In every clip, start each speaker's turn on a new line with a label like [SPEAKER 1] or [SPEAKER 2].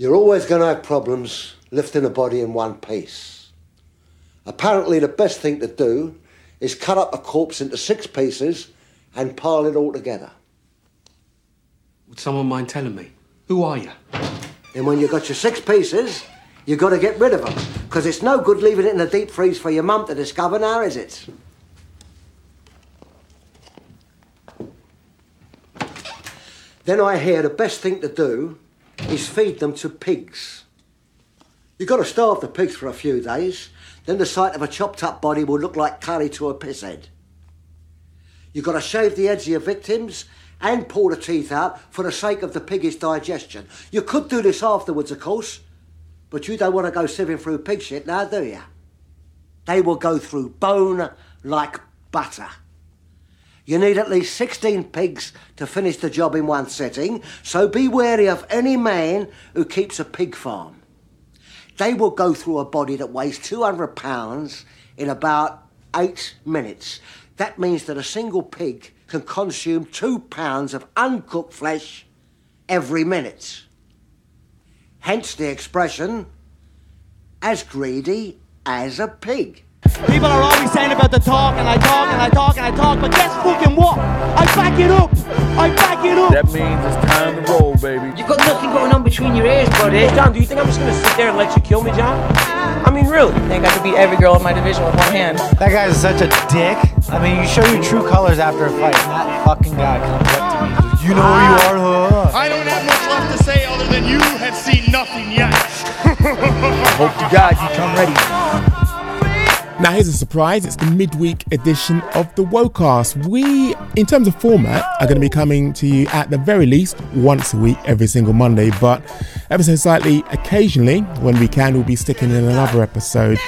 [SPEAKER 1] You're always going to have problems lifting a body in one piece. Apparently, the best thing to do is cut up a corpse into six pieces and pile it all together.
[SPEAKER 2] Would someone mind telling me? Who are you?
[SPEAKER 1] And when you've got your six pieces, you've got to get rid of them. Because it's no good leaving it in the deep freeze for your mum to discover now, is it? Then I hear the best thing to do is feed them to pigs. You've got to starve the pigs for a few days, then the sight of a chopped up body will look like curry to a piss head. You've got to shave the heads of your victims and pull the teeth out for the sake of the piggish digestion. You could do this afterwards, of course, but you don't want to go sieving through pig shit now, do you? They will go through bone like butter. You need at least 16 pigs to finish the job in one sitting, so be wary of any man who keeps a pig farm. They will go through a body that weighs 200 pounds in about eight minutes. That means that a single pig can consume two pounds of uncooked flesh every minute. Hence the expression, as greedy as a pig.
[SPEAKER 3] People are always saying about the talk, and I talk, and I talk, and I talk, but guess fucking what? I back it up! I back it up!
[SPEAKER 4] That means it's time to roll, baby.
[SPEAKER 5] You've got nothing going on between your ears, buddy.
[SPEAKER 3] John, do you think I'm just gonna sit there and let you kill me, John? I mean, really?
[SPEAKER 6] I think I could beat every girl in my division with one hand.
[SPEAKER 7] That guy's such a dick. I mean, you show your true colors after a fight, and that fucking guy comes up to me. You know who you are, huh?
[SPEAKER 8] I don't have much left to say other than you have seen nothing yet.
[SPEAKER 7] Hope to God you come ready.
[SPEAKER 9] Now, here's a surprise. It's the midweek edition of the Wocast. We, in terms of format, are going to be coming to you at the very least once a week, every single Monday, but ever so slightly occasionally, when we can, we'll be sticking in another episode.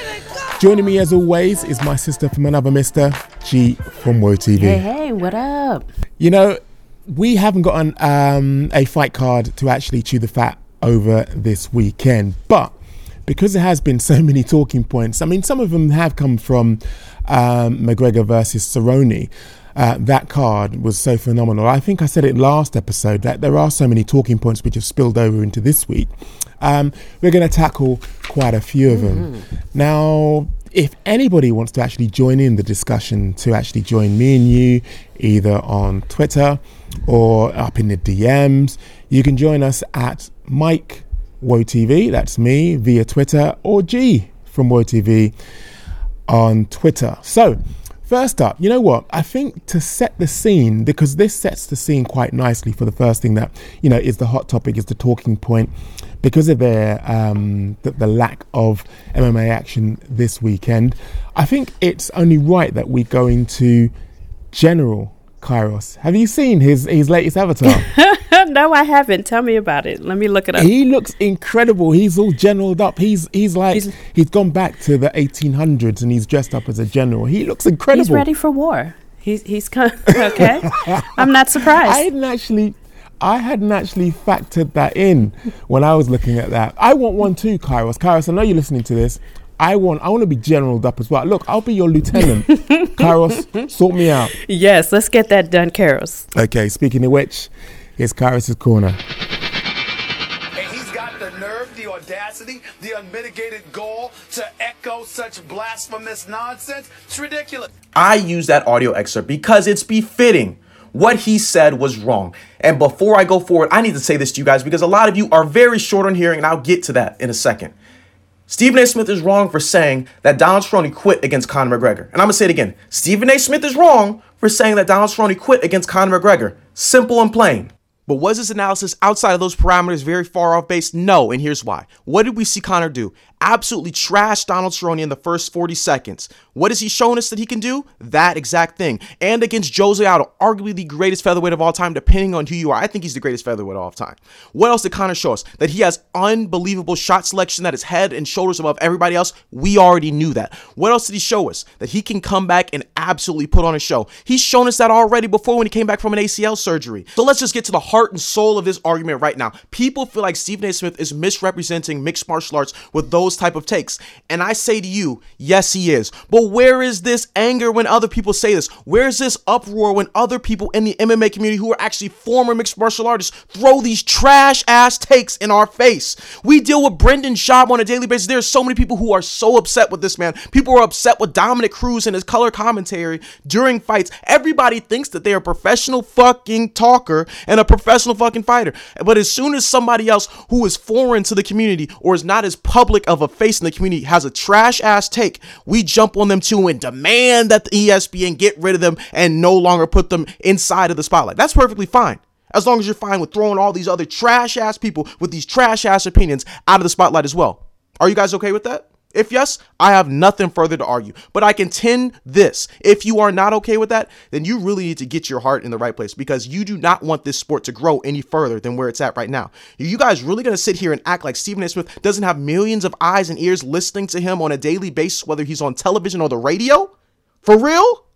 [SPEAKER 9] Joining me, as always, is my sister from another Mister, G from Woe TV.
[SPEAKER 10] Hey, hey, what up?
[SPEAKER 9] You know, we haven't gotten um, a fight card to actually chew the fat over this weekend, but because there has been so many talking points, I mean, some of them have come from um, McGregor versus Cerrone. Uh, that card was so phenomenal. I think I said it last episode that there are so many talking points which have spilled over into this week. Um, we're going to tackle quite a few of them. Now, if anybody wants to actually join in the discussion, to actually join me and you either on Twitter or up in the DMs, you can join us at Mike Woe TV, that's me via Twitter, or G from Woe TV on Twitter. So, first up, you know what? I think to set the scene, because this sets the scene quite nicely for the first thing that, you know, is the hot topic, is the talking point, because of their, um, the, the lack of MMA action this weekend. I think it's only right that we go into General Kairos. Have you seen his, his latest avatar?
[SPEAKER 10] no, I haven't. Tell me about it. Let me look it up.
[SPEAKER 9] He looks incredible. He's all generaled up. He's he's like
[SPEAKER 10] He's-
[SPEAKER 9] he's gone back to the 1800s and he's dressed up as a general. He looks incredible.
[SPEAKER 10] He's ready for war. He's he's kind okay. I'm not surprised.
[SPEAKER 9] I hadn't actually I hadn't actually factored that in when I was looking at that. I want one too, Kairos. Kairos, I know you're listening to this. I want I want to be generaled up as well. Look, I'll be your lieutenant. Kairos, sort me out.
[SPEAKER 10] yes, let's get that done, Kairos.
[SPEAKER 9] Okay, speaking of which, here's Kairos' corner.
[SPEAKER 8] And he's got the nerve, the audacity, the unmitigated gall to echo such blasphemous nonsense. It's ridiculous.
[SPEAKER 11] I use that audio excerpt because it's befitting. What he said was wrong. And before I go forward, I need to say this to you guys because a lot of you are very short on hearing, and I'll get to that in a second. Stephen A. Smith is wrong for saying that Donald Cerrone quit against Conor McGregor. And I'm gonna say it again. Stephen A. Smith is wrong for saying that Donald Cerrone quit against Conor McGregor. Simple and plain. But was this analysis outside of those parameters very far off base? No, and here's why. What did we see Conor do? Absolutely trash Donald Cerrone in the first 40 seconds. What has he shown us that he can do? That exact thing. And against Jose Aldo, arguably the greatest featherweight of all time, depending on who you are. I think he's the greatest featherweight of all time. What else did Conor show us? That he has unbelievable shot selection, that is head and shoulders above everybody else. We already knew that. What else did he show us? That he can come back and absolutely put on a show. He's shown us that already before when he came back from an ACL surgery. So let's just get to the heart and soul of this argument right now. People feel like Stephen A. Smith is misrepresenting mixed martial arts with those type of takes. And I say to you, yes, he is. But where is this anger when other people say this? Where is this uproar when other people in the MMA community who are actually former mixed martial artists throw these trash ass takes in our face? We deal with Brendan Schaub on a daily basis. There are so many people who are so upset with this man. People are upset with Dominick Cruz and his color commentary during fights. Everybody thinks that they are a professional fucking talker and a professional fucking fighter. But as soon as somebody else who is foreign to the community or is not as public of a face in the community has a trash ass take, we jump on them too and demand that the ESPN get rid of them and no longer put them inside of the spotlight. That's perfectly fine. As long as you're fine with throwing all these other trash ass people with these trash ass opinions out of the spotlight as well. Are you guys okay with that? If yes, I have nothing further to argue. But I contend this if you are not okay with that, then you really need to get your heart in the right place because you do not want this sport to grow any further than where it's at right now. Are you guys really going to sit here and act like Stephen A. Smith doesn't have millions of eyes and ears listening to him on a daily basis, whether he's on television or the radio? For real?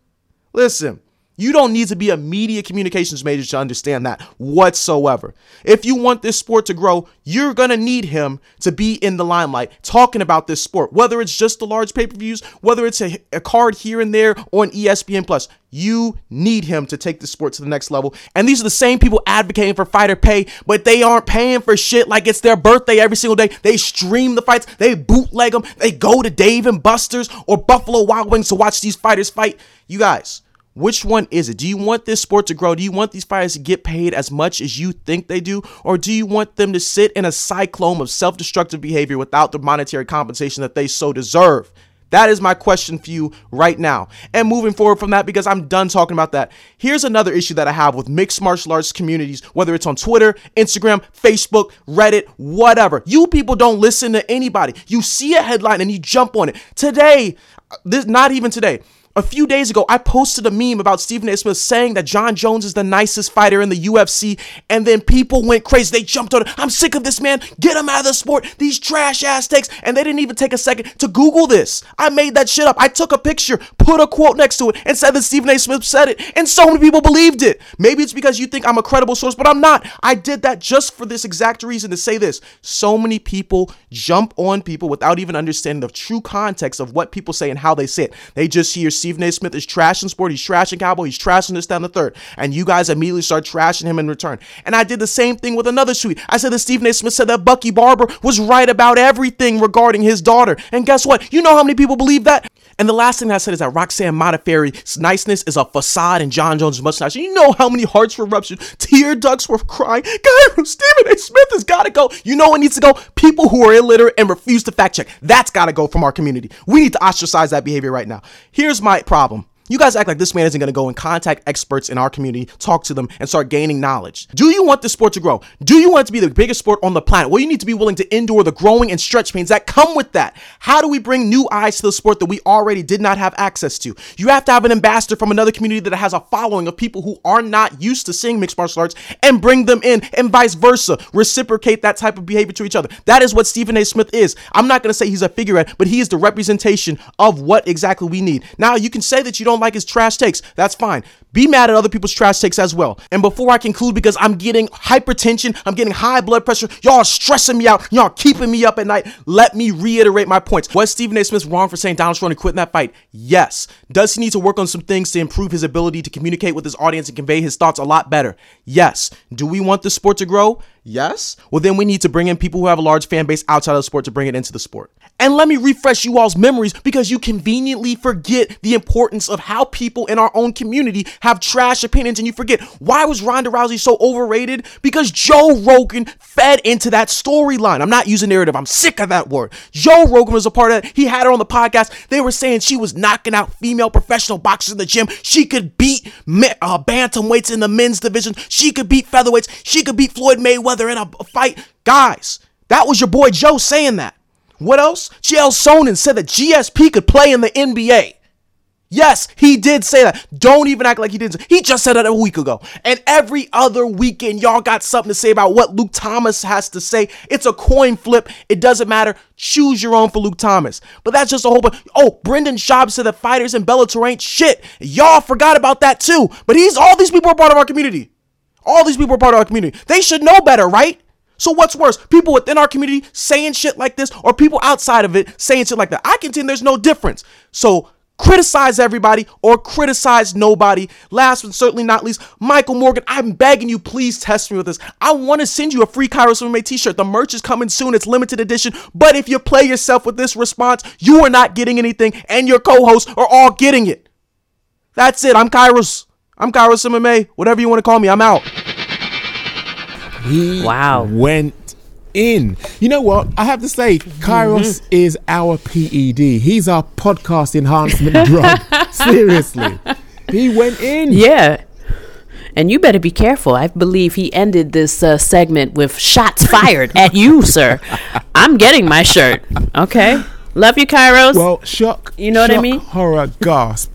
[SPEAKER 11] Listen, you don't need to be a media communications major to understand that whatsoever. If you want this sport to grow, you're going to need him to be in the limelight talking about this sport, whether it's just the large pay per views, whether it's a, a card here and there on ESPN Plus. You need him to take the sport to the next level. And these are the same people advocating for fighter pay, but they aren't paying for shit like it's their birthday every single day. They stream the fights, they bootleg them, they go to Dave and Buster's or Buffalo Wild Wings to watch these fighters fight. You guys, which one is it? Do you want this sport to grow? Do you want these fighters to get paid as much as you think they do? Or do you want them to sit in a cyclone of self destructive behavior without the monetary compensation that they so deserve? That is my question for you right now. And moving forward from that, because I'm done talking about that, here's another issue that I have with mixed martial arts communities, whether it's on Twitter, Instagram, Facebook, Reddit, whatever. You people don't listen to anybody. You see a headline and you jump on it. Today, uh, this not even today. A few days ago, I posted a meme about Stephen A. Smith saying that John Jones is the nicest fighter in the UFC, and then people went crazy. They jumped on it. I'm sick of this man. Get him out of the sport. These trash ass takes. And they didn't even take a second to Google this. I made that shit up. I took a picture, put a quote next to it, and said that Stephen A. Smith said it. And so many people believed it. Maybe it's because you think I'm a credible source, but I'm not. I did that just for this exact reason to say this. So many people jump on people without even understanding the true context of what people say and how they say it. They just hear Stephen A. Smith is trashing sport, he's trashing cowboy, he's trashing this down the third. And you guys immediately start trashing him in return. And I did the same thing with another tweet. I said that Stephen A. Smith said that Bucky Barber was right about everything regarding his daughter. And guess what? You know how many people believe that? And the last thing I said is that Roxanne Modafferi's niceness is a facade and John Jones is much nicer. You know how many hearts were ruptured, tear ducts were crying. God, from Stephen A. Smith has got to go. You know what needs to go? People who are illiterate and refuse to fact check. That's got to go from our community. We need to ostracize that behavior right now. Here's my problem. You guys act like this man isn't going to go and contact experts in our community, talk to them, and start gaining knowledge. Do you want this sport to grow? Do you want it to be the biggest sport on the planet? Well, you need to be willing to endure the growing and stretch pains that come with that. How do we bring new eyes to the sport that we already did not have access to? You have to have an ambassador from another community that has a following of people who are not used to seeing mixed martial arts and bring them in, and vice versa. Reciprocate that type of behavior to each other. That is what Stephen A. Smith is. I'm not going to say he's a figurehead, but he is the representation of what exactly we need. Now, you can say that you don't like his trash takes. That's fine. Be mad at other people's trash takes as well. And before I conclude, because I'm getting hypertension, I'm getting high blood pressure, y'all are stressing me out, y'all keeping me up at night. Let me reiterate my points. Was Stephen A. Smith wrong for saying Donald Cerrone quit in that fight? Yes. Does he need to work on some things to improve his ability to communicate with his audience and convey his thoughts a lot better? Yes. Do we want the sport to grow? Yes. Well, then we need to bring in people who have a large fan base outside of the sport to bring it into the sport. And let me refresh you all's memories because you conveniently forget the importance of how people in our own community have trash opinions and you forget why was Ronda Rousey so overrated? Because Joe Rogan fed into that storyline. I'm not using narrative. I'm sick of that word. Joe Rogan was a part of that. He had her on the podcast. They were saying she was knocking out female professional boxers in the gym. She could beat uh, bantamweights in the men's division. She could beat featherweights. She could beat Floyd Mayweather in a, fight. Guys, that was your boy Joe saying that. What else? Chael Sonnen said that GSP could play in the NBA. Yes, he did say that. Don't even act like he didn't. He just said that a week ago. And every other weekend, y'all got something to say about what Luke Thomas has to say. It's a coin flip. It doesn't matter. Choose your own for Luke Thomas. But that's just a whole bunch. Oh, Brendan Schaub said that fighters in Bellator ain't shit. Y'all forgot about that too. But he's all these people are part of our community. All these people are part of our community. They should know better, right? So what's worse, people within our community saying shit like this, or people outside of it saying shit like that? I contend there's no difference. So criticize everybody or criticize nobody. Last but certainly not least, Michael Morgan, I'm begging you, please test me with this. I want to send you a free Kairos MMA t-shirt. The merch is coming soon. It's limited edition. But if you play yourself with this response, you are not getting anything, and your co-hosts are all getting it. That's it. I'm Kairos. I'm Kairos MMA. Whatever you want to call me, I'm out.
[SPEAKER 9] He
[SPEAKER 10] Wow.
[SPEAKER 9] went in. You know what? I have to say, Kairos is our PED. He's our podcast enhancement drug. Seriously. He went in.
[SPEAKER 10] Yeah. And you better be careful. I believe he ended this uh, segment with shots fired at you, sir. I'm getting my shirt. Okay. Love you, Kairos.
[SPEAKER 9] Well, shock.
[SPEAKER 10] You know what I mean?
[SPEAKER 9] Horror, gasp.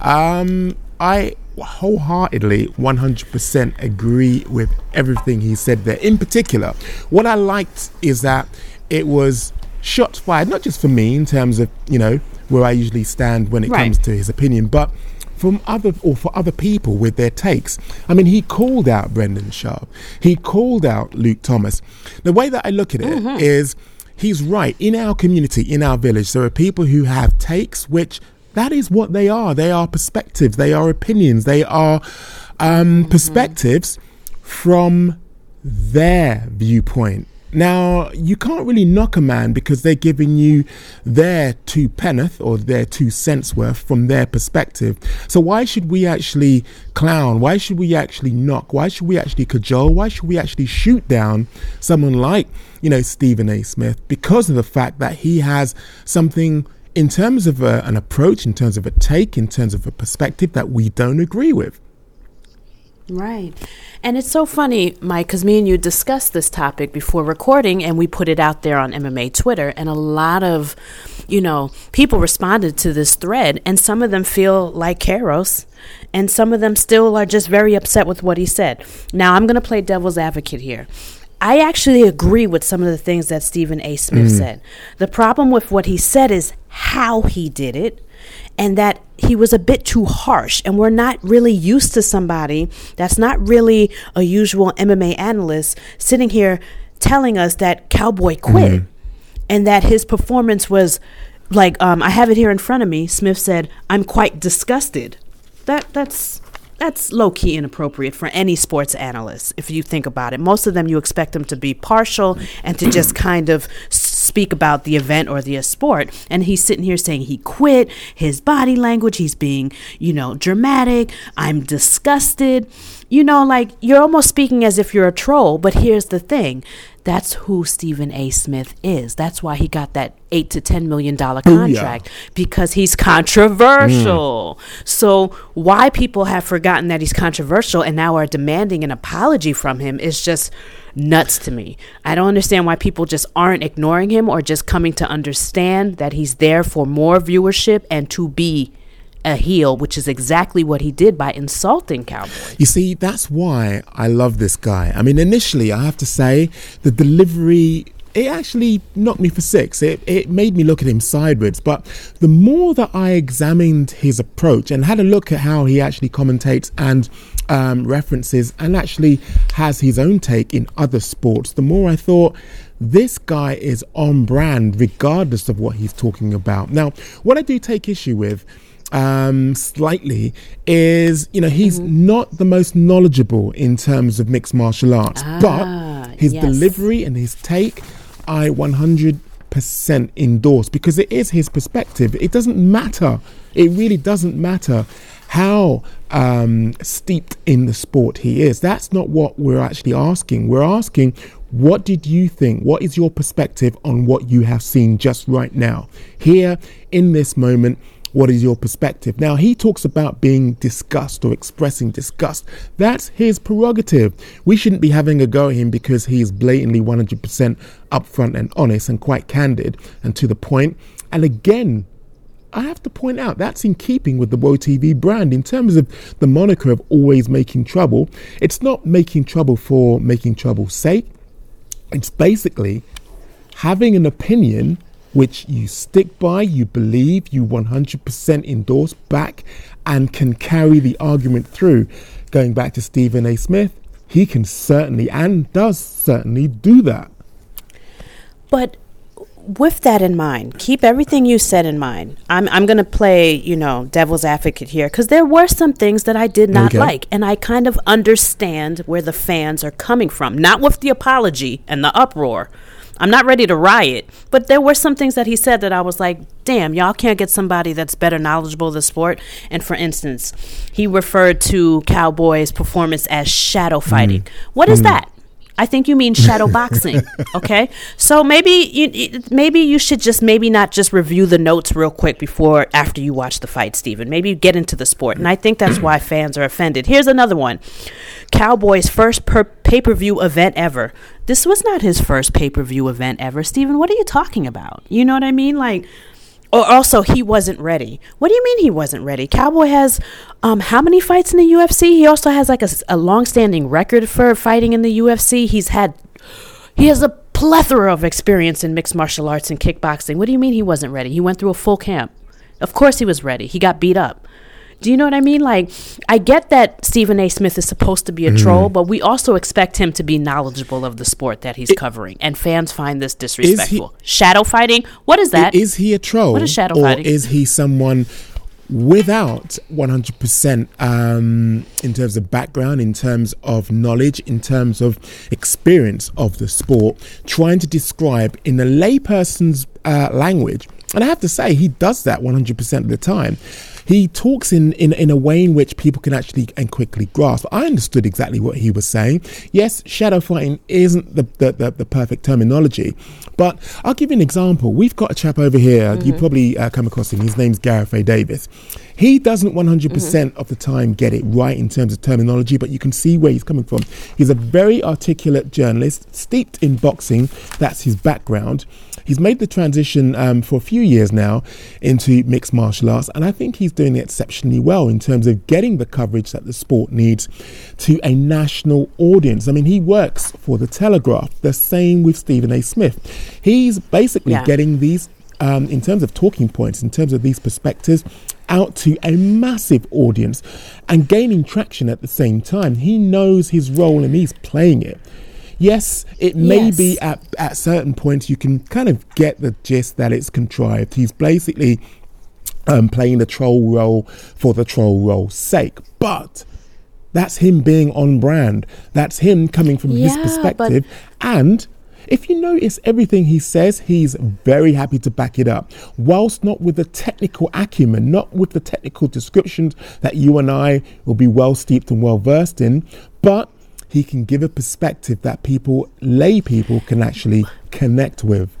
[SPEAKER 9] Um, I wholeheartedly 100% agree with everything he said there. In particular, what I liked is that it was shots fired, not just for me in terms of, you know, where I usually stand when it
[SPEAKER 10] Right.
[SPEAKER 9] comes to his opinion, but from other or for other people with their takes. I mean, he called out Brendan Schaub. He called out Luke Thomas. The way that I look at it mm-hmm. is he's right. In our community, in our village, there are people who have takes which that is what they are. They are perspectives, they are opinions, they are um, perspectives from their viewpoint. Now, you can't really knock a man because they're giving you their two penneth or their two cents worth from their perspective. So, why should we actually clown? Why should we actually knock? Why should we actually cajole? Why should we actually shoot down someone like, you know, Stephen A. Smith because of the fact that he has something in terms of a, an approach, in terms of a take, in terms of a perspective that we don't agree with?
[SPEAKER 10] Right. And it's so funny, Mike, because me and you discussed this topic before recording and we put it out there on MMA Twitter. And a lot of, you know, people responded to this thread. And some of them feel like Kairos. And some of them still are just very upset with what he said. Now, I'm going to play devil's advocate here. I actually agree with some of the things that Stephen A. Smith said. The problem with what he said is how he did it and that he was a bit too harsh and we're not really used to somebody that's not really a usual MMA analyst sitting here telling us that Cowboy quit and that his performance was like um, I have it here in front of me. Smith said, "I'm quite disgusted." That that's that's low key inappropriate for any sports analyst if you think about it. Most of them you expect them to be partial and to just kind of speak about the event or the sport. And he's sitting here saying he quit, his body language, he's being, you know, dramatic. I'm disgusted. You know, like you're almost speaking as if you're a troll, but here's the thing. That's who Stephen A. Smith is. That's why he got that eight to ten million dollar
[SPEAKER 9] Booyah.
[SPEAKER 10] contract because he's controversial. Mm. So why people have forgotten that he's controversial and now are demanding an apology from him is just nuts to me. I don't understand why people just aren't ignoring him or just coming to understand that he's there for more viewership and to be a heel, which is exactly what he did by insulting Cowboy.
[SPEAKER 9] You see, that's why I love this guy. I mean, initially, I have to say, the delivery. It actually knocked me for six. It, it made me look at him sideways. But the more that I examined his approach and had a look at how he actually commentates and um, references and actually has his own take in other sports, the more I thought this guy is on brand regardless of what he's talking about. Now, what I do take issue with um, slightly is you know he's not the most knowledgeable in terms of mixed martial arts,
[SPEAKER 10] Ah,
[SPEAKER 9] but his
[SPEAKER 10] yes.
[SPEAKER 9] delivery and his take, I 100% endorse because it is his perspective. It doesn't matter. It really doesn't matter how um, steeped in the sport he is. That's not what we're actually asking. We're asking, what did you think? What is your perspective on what you have seen just right now? Here in this moment, what is your perspective? Now, he talks about being disgust or expressing disgust. That's his prerogative. We shouldn't be having a go at him because he is blatantly 100% upfront and honest and quite candid and to the point. And again, I have to point out that's in keeping with the Woe TV brand in terms of the moniker of always making trouble. It's not making trouble for making trouble's sake. It's basically having an opinion which you stick by, you believe, you 100% endorse back, and can carry the argument through. Going back to Stephen A. Smith, he can certainly and does certainly do that.
[SPEAKER 10] But with that in mind, keep everything you said in mind. I'm I'm going to play, you know, devil's advocate here cuz there were some things that I did not
[SPEAKER 9] Okay.
[SPEAKER 10] like and I kind of understand where the fans are coming from. Not with the apology and the uproar. I'm not ready to riot, but there were some things that he said that I was like, "Damn, y'all can't get somebody that's better knowledgeable of the sport." And for instance, he referred to Cowboys' performance as shadow fighting. Mm. What is mm. that? I think you mean shadow boxing. Okay, so maybe you maybe you should just maybe not just review the notes real quick before after you watch the fight, Stephen. Maybe you get into the sport, and I think that's why fans are offended. Here's another one: Cowboys' first per pay per view event ever. This was not his first pay per view event ever, Stephen. What are you talking about? You know what I mean? Like. Or also, he wasn't ready. What do you mean he wasn't ready? Cowboy has um, how many fights in the UFC? He also has like a long-standing record for fighting in the UFC. He's had, he has a plethora of experience in mixed martial arts and kickboxing. What do you mean he wasn't ready? He went through a full camp. Of course he was ready. He got beat up. Do you know what I mean? Like, I get that Stephen A. Smith is supposed to be a troll, but we also expect him to be knowledgeable of the sport that he's covering, and fans find this disrespectful. Shadow fighting? What is that?
[SPEAKER 9] Is he a troll?
[SPEAKER 10] What is shadow
[SPEAKER 9] or
[SPEAKER 10] fighting?
[SPEAKER 9] is he someone without 100% um, in terms of background, in terms of knowledge, in terms of experience of the sport, trying to describe in a layperson's uh, language? And I have to say, he does that 100% of the time. He talks in, in, in a way in which people can actually and quickly grasp. I understood exactly what he was saying. Yes, shadow fighting isn't the, the, the, the perfect terminology, but I'll give you an example. We've got a chap over here, you probably uh, come across him. His name's Gareth A. Davis. He doesn't 100% of the time get it right in terms of terminology, but you can see where he's coming from. He's a very articulate journalist, steeped in boxing. That's his background. He's made the transition um, for a few years now into mixed martial arts, and I think he's doing it exceptionally well in terms of getting the coverage that the sport needs to a national audience. I mean, he works for the Telegraph. The same with Stephen A. Smith. He's basically
[SPEAKER 10] Yeah.
[SPEAKER 9] getting these, um, in terms of talking points, in terms of these perspectives, out to a massive audience and gaining traction at the same time. He knows his role and he's playing it. Yes, it may
[SPEAKER 10] Yes.
[SPEAKER 9] be at, at certain points you can kind of get the gist that it's contrived. He's basically um, playing the troll role for the troll role's sake. But that's him being on brand. That's him coming from his
[SPEAKER 10] Yeah,
[SPEAKER 9] perspective. And if you notice everything he says, he's very happy to back it up. Whilst not with the technical acumen, not with the technical descriptions that you and I will be well steeped and well versed in, but he can give a perspective that people, lay people, can actually connect with.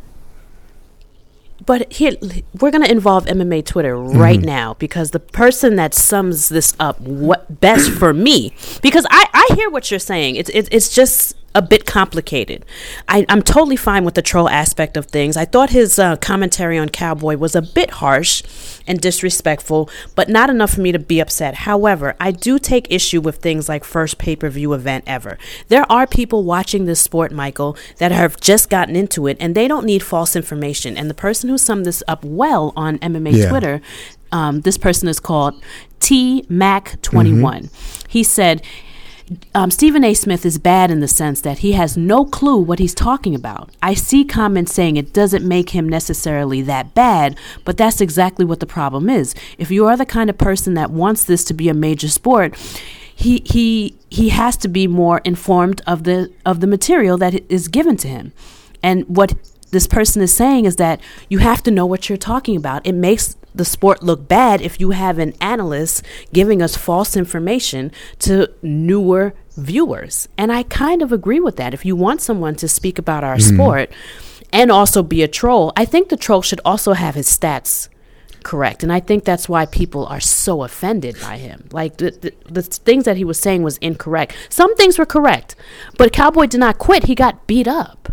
[SPEAKER 10] But here, we're going to involve MMA Twitter right mm-hmm. now because the person that sums this up what best for me, because I, I hear what you're saying. It's, it's, it's just a bit complicated. I, I'm totally fine with the troll aspect of things. I thought his uh, commentary on Cowboy was a bit harsh and disrespectful, but not enough for me to be upset. However, I do take issue with things like first pay per view event ever. There are people watching this sport, Michael, that have just gotten into it and they don't need false information. And the person who summed this up well on MMA
[SPEAKER 9] Yeah.
[SPEAKER 10] Twitter, um, this person is called T Mac 21. He said, um, Stephen A. Smith is bad in the sense that he has no clue what he's talking about. I see comments saying it doesn't make him necessarily that bad, but that's exactly what the problem is. If you are the kind of person that wants this to be a major sport, he he he has to be more informed of the of the material that is given to him. And what this person is saying is that you have to know what you're talking about. It makes the sport look bad if you have an analyst giving us false information to newer viewers. And I kind of agree with that. If you want someone to speak about our mm-hmm. sport and also be a troll, I think the troll should also have his stats correct. And I think that's why people are so offended by him. Like the, the, the things that he was saying was incorrect. Some things were correct, but Cowboy did not quit. He got beat up.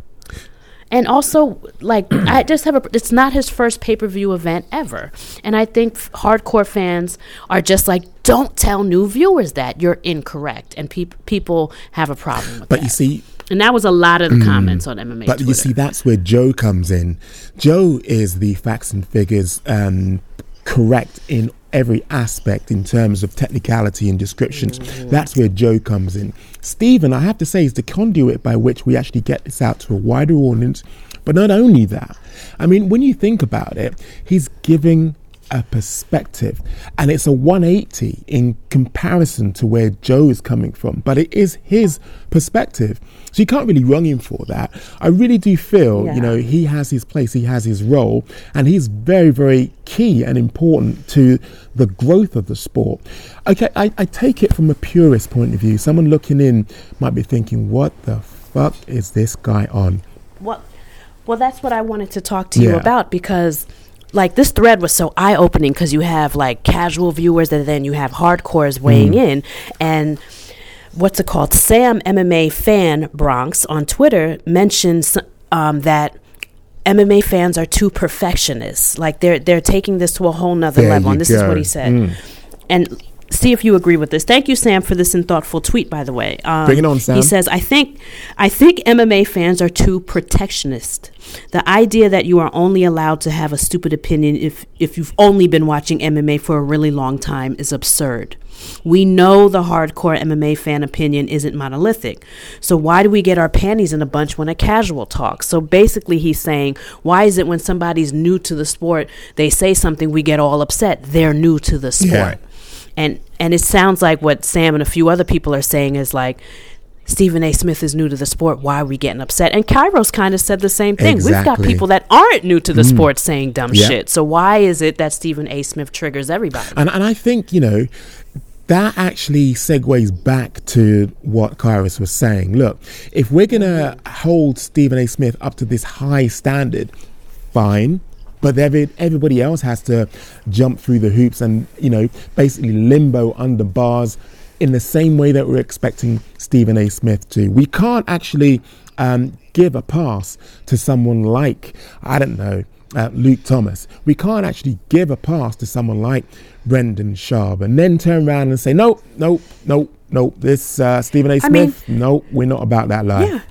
[SPEAKER 10] And also, like, I just have a. It's not his first pay per view event ever, and I think f- hardcore fans are just like, don't tell new viewers that you're incorrect, and peop people have a problem with
[SPEAKER 9] But
[SPEAKER 10] that.
[SPEAKER 9] you see,
[SPEAKER 10] and that was a lot of the comments on MMA.
[SPEAKER 9] But you see, that's where Joe comes in. Joe is the facts and figures um, correct in every aspect in terms of technicality and descriptions. That's where Joe comes in. Stephen, I have to say, is the conduit by which we actually get this out to a wider audience. But not only that, I mean, when you think about it, he's giving a perspective and it's a 180 in comparison to where Joe is coming from, but it is his perspective. So you can't really wrong him for that. I really do feel,
[SPEAKER 10] Yeah.
[SPEAKER 9] you know, he has his place, he has his role, and he's very, very key and important to the growth of the sport. Okay, I, I take it from a purist point of view. Someone looking in might be thinking, what the fuck is this guy on?
[SPEAKER 10] Well, well, that's what I wanted to talk to you about because, like, this thread was so eye opening because you have like casual viewers and then you have hardcores weighing
[SPEAKER 9] Mm.
[SPEAKER 10] in, and what's it called? Sam MMA fan Bronx on Twitter mentions um, that. MMA fans are too perfectionists. Like they're they're taking this to a whole nother
[SPEAKER 9] There
[SPEAKER 10] level. And this is what he said.
[SPEAKER 9] Mm.
[SPEAKER 10] And see if you agree with this. Thank you, Sam, for this thoughtful tweet. By the way, um,
[SPEAKER 9] Bring it on, Sam.
[SPEAKER 10] He says, "I think, I think MMA fans are too protectionist. The idea that you are only allowed to have a stupid opinion if if you've only been watching MMA for a really long time is absurd. We know the hardcore MMA fan opinion isn't monolithic. So why do we get our panties in a bunch when a casual talks? So basically, he's saying, why is it when somebody's new to the sport, they say something, we get all upset? They're new to the sport."
[SPEAKER 9] Yeah.
[SPEAKER 10] And and it sounds like what Sam and a few other people are saying is like Stephen A. Smith is new to the sport. Why are we getting upset? And Kairos kind of said the same thing. We've got people that aren't new to the
[SPEAKER 9] Mm.
[SPEAKER 10] sport saying dumb
[SPEAKER 9] Yeah.
[SPEAKER 10] shit. So why is it that Stephen A. Smith triggers everybody?
[SPEAKER 9] And, and I think, you know, that actually segues back to what Kairos was saying. Look, if we're going to hold Stephen A. Smith up to this high standard, fine. But every, everybody else has to jump through the hoops and, you know, basically limbo under bars in the same way that we're expecting Stephen A. Smith to. We can't actually um, give a pass to someone like, I don't know, uh, Luke Thomas. We can't actually give a pass to someone like Brendan Schaub and then turn around and say, nope, nope, nope, nope, this uh, Stephen A.
[SPEAKER 10] I mean-
[SPEAKER 9] Smith, nope, we're not about that life.
[SPEAKER 10] Yeah.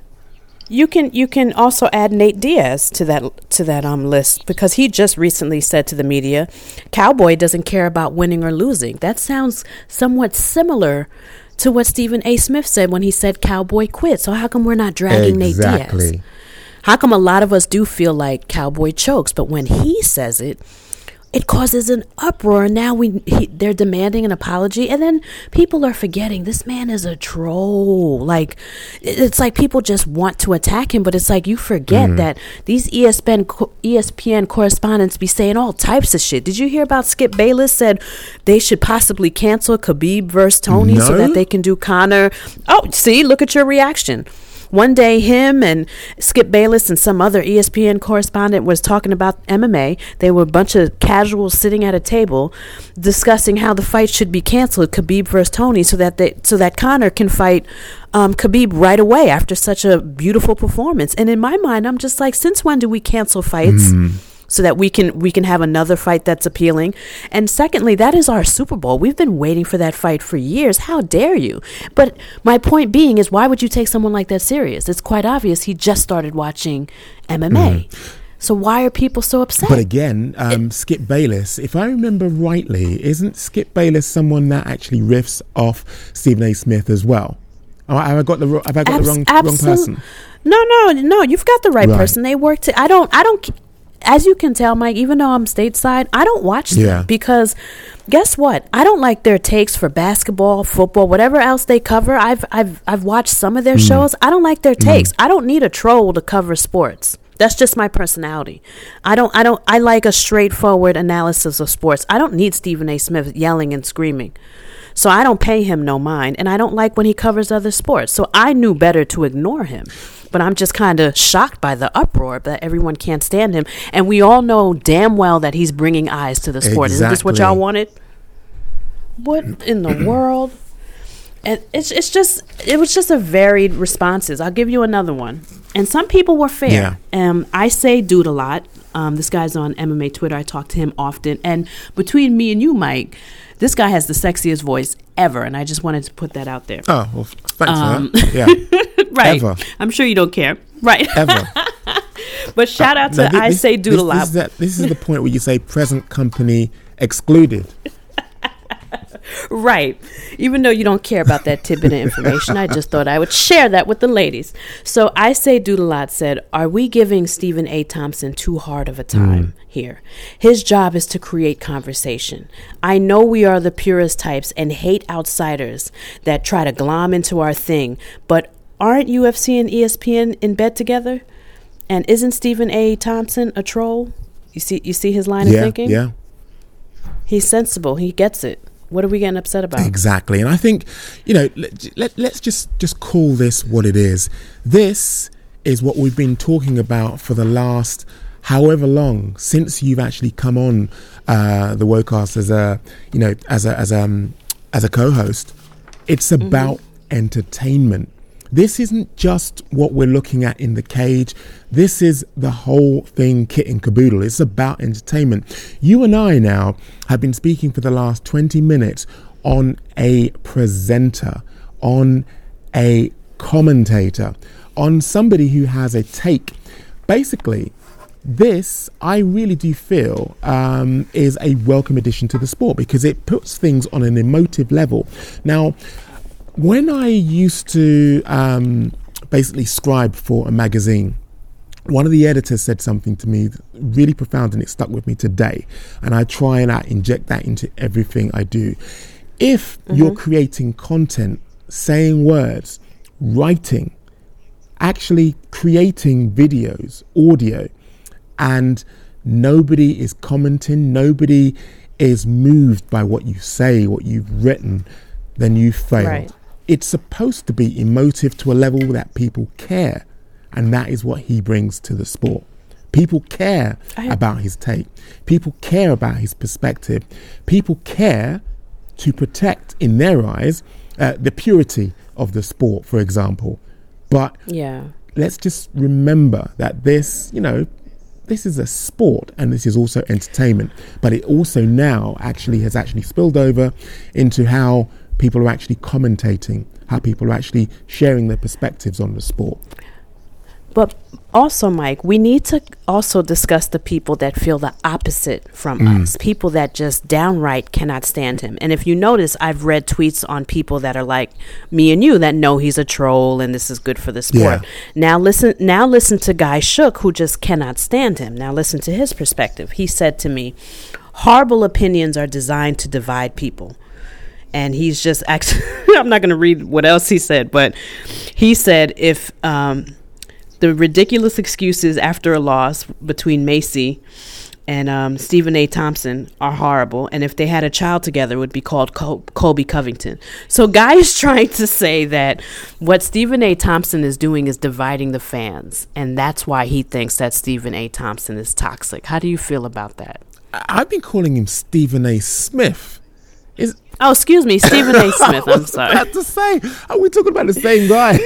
[SPEAKER 10] You can you can also add Nate Diaz to that to that um list because he just recently said to the media, Cowboy doesn't care about winning or losing. That sounds somewhat similar to what Stephen A. Smith said when he said Cowboy quit. So how come we're not dragging Nate Diaz? How come a lot of us do feel like Cowboy chokes, but when he says it, it causes an uproar. And now we he, they're demanding an apology, and then people are forgetting this man is a troll. Like it's like people just want to attack him, but it's like you forget
[SPEAKER 9] Mm-hmm.
[SPEAKER 10] that these ESPN ESPN correspondents be saying all types of shit. Did you hear about Skip Bayless said they should possibly cancel Khabib versus Tony so that they can do Conor? Oh, see, look at your reaction. One day, him and Skip Bayless and some other ESPN correspondent was talking about MMA. They were a bunch of casuals sitting at a table discussing how the fight should be canceled, Khabib versus Tony, so that they, so that Conor can fight um, Khabib right away after such a beautiful performance. And in my mind, I'm just like, since when do we cancel fights? So that we can we can have another fight that's appealing. And secondly, that is our Super Bowl. We've been waiting for that fight for years. How dare you? But my point being is why would you take someone like that serious? It's quite obvious he just started watching MMA. So why are people so upset?
[SPEAKER 9] But again, um, Skip Bayless, if I remember rightly, isn't Skip Bayless someone that actually riffs off Stephen A. Smith as well? Have I got the have I got the
[SPEAKER 10] Abs-
[SPEAKER 9] wrong wrong person?
[SPEAKER 10] No, no, no. You've got the right,
[SPEAKER 9] Right.
[SPEAKER 10] person. They work. To, I don't. I don't. As you can tell, Mike. Even though I'm stateside, I don't watch them
[SPEAKER 9] Yeah.
[SPEAKER 10] because guess what? I don't like their takes for basketball, football, whatever else they cover. I've I've I've watched some of their
[SPEAKER 9] Mm.
[SPEAKER 10] shows. I don't like their takes. I don't need a troll to cover sports. That's just my personality. I don't I don't I like a straightforward analysis of sports. I don't need Stephen A. Smith yelling and screaming. So I don't pay him no mind and I don't like when he covers other sports. So I knew better to ignore him. But I'm just kind of shocked by the uproar that everyone can't stand him and we all know damn well that he's bringing eyes to the sport. Isn't this what y'all wanted? What in the world? And it's it's just it was just a varied responses. I'll give you another one. And some people were fair. Um, I say dude a lot. Um, this guy's on MMA Twitter. I talk to him often. And between me and you, Mike, this guy has the sexiest voice ever. And I just wanted to put that out there.
[SPEAKER 9] Oh, well, thanks
[SPEAKER 10] Um,
[SPEAKER 9] for that. Yeah,
[SPEAKER 10] right.
[SPEAKER 9] Ever.
[SPEAKER 10] I'm sure you don't care. Right.
[SPEAKER 9] ever.
[SPEAKER 10] but shout out to
[SPEAKER 9] Now, thi-
[SPEAKER 10] I
[SPEAKER 9] this-
[SPEAKER 10] say dude
[SPEAKER 9] this. This is, that, this is the point where you say present company excluded.
[SPEAKER 10] Right. Even though you don't care about that tidbit of information, I just thought I would share that with the ladies. So I say Doodalot said, Are we giving Stephen A. Thompson too hard of a hmm. time here? His job is to create conversation. I know we are the purest types and hate outsiders that try to glom into our thing, but aren't UFC and ESPN in bed together? And isn't Stephen A. Thompson a troll? You see you see his line of thinking?
[SPEAKER 9] yeah.
[SPEAKER 10] He's sensible. He gets it. What are we getting upset about?
[SPEAKER 9] Exactly, and I think you know let, let let's just just call this what it is. This is what we've been talking about for the last however long since you've actually come on uh, the Wocast as a you know as a as a um, as a co-host. It's about entertainment. This isn't just what we're looking at in the cage. This is the whole thing, kit and caboodle. It's about entertainment. You and I now have been speaking for the last 20 minutes on a presenter, on a commentator, on somebody who has a take. Basically, this I really do feel um, is a welcome addition to the sport because it puts things on an emotive level. Now, when I used to um, basically scribe for a magazine, one of the editors said something to me really profound and it stuck with me today. And I try and I inject that into everything I do. If you're creating content, saying words, writing, actually creating videos, audio, and nobody is commenting, nobody is moved by what you say, what you've written, then you failed.
[SPEAKER 10] Right.
[SPEAKER 9] It's supposed to be emotive to a level that people care, and that is what he brings to the sport. People care
[SPEAKER 10] I-
[SPEAKER 9] about his take. People care about his perspective. People care to protect, in their eyes, uh, the purity of the sport, for example. But
[SPEAKER 10] Yeah.
[SPEAKER 9] let's just remember that this, you know, this is a sport and this is also entertainment. But it also now actually has actually spilled over into how people are actually commentating, how people are actually sharing their perspectives on the sport.
[SPEAKER 10] But also, Mike, we need to also discuss the people that feel the opposite from
[SPEAKER 9] Mm.
[SPEAKER 10] us. People that just downright cannot stand him. And if you notice, I've read tweets on people that are like me and you that know he's a troll and this is good for the sport.
[SPEAKER 9] Yeah.
[SPEAKER 10] Now listen now listen to Guy Shook who just cannot stand him. Now listen to his perspective. He said to me, Horrible opinions are designed to divide people and he's just actually i'm not going to read what else he said but he said if um, the ridiculous excuses after a loss between macy and um, Stephen A. Thompson are horrible, and if they had a child together, would be called Col- Colby Covington. So, Guy is trying to say that what Stephen A. Thompson is doing is dividing the fans, and that's why he thinks that Stephen A. Thompson is toxic. How do you feel about that?
[SPEAKER 9] I've been calling him Stephen A. Smith. Is
[SPEAKER 10] Oh, excuse me, Stephen A. Smith.
[SPEAKER 9] I
[SPEAKER 10] I'm sorry.
[SPEAKER 9] about to say, oh, are we talking about the same guy?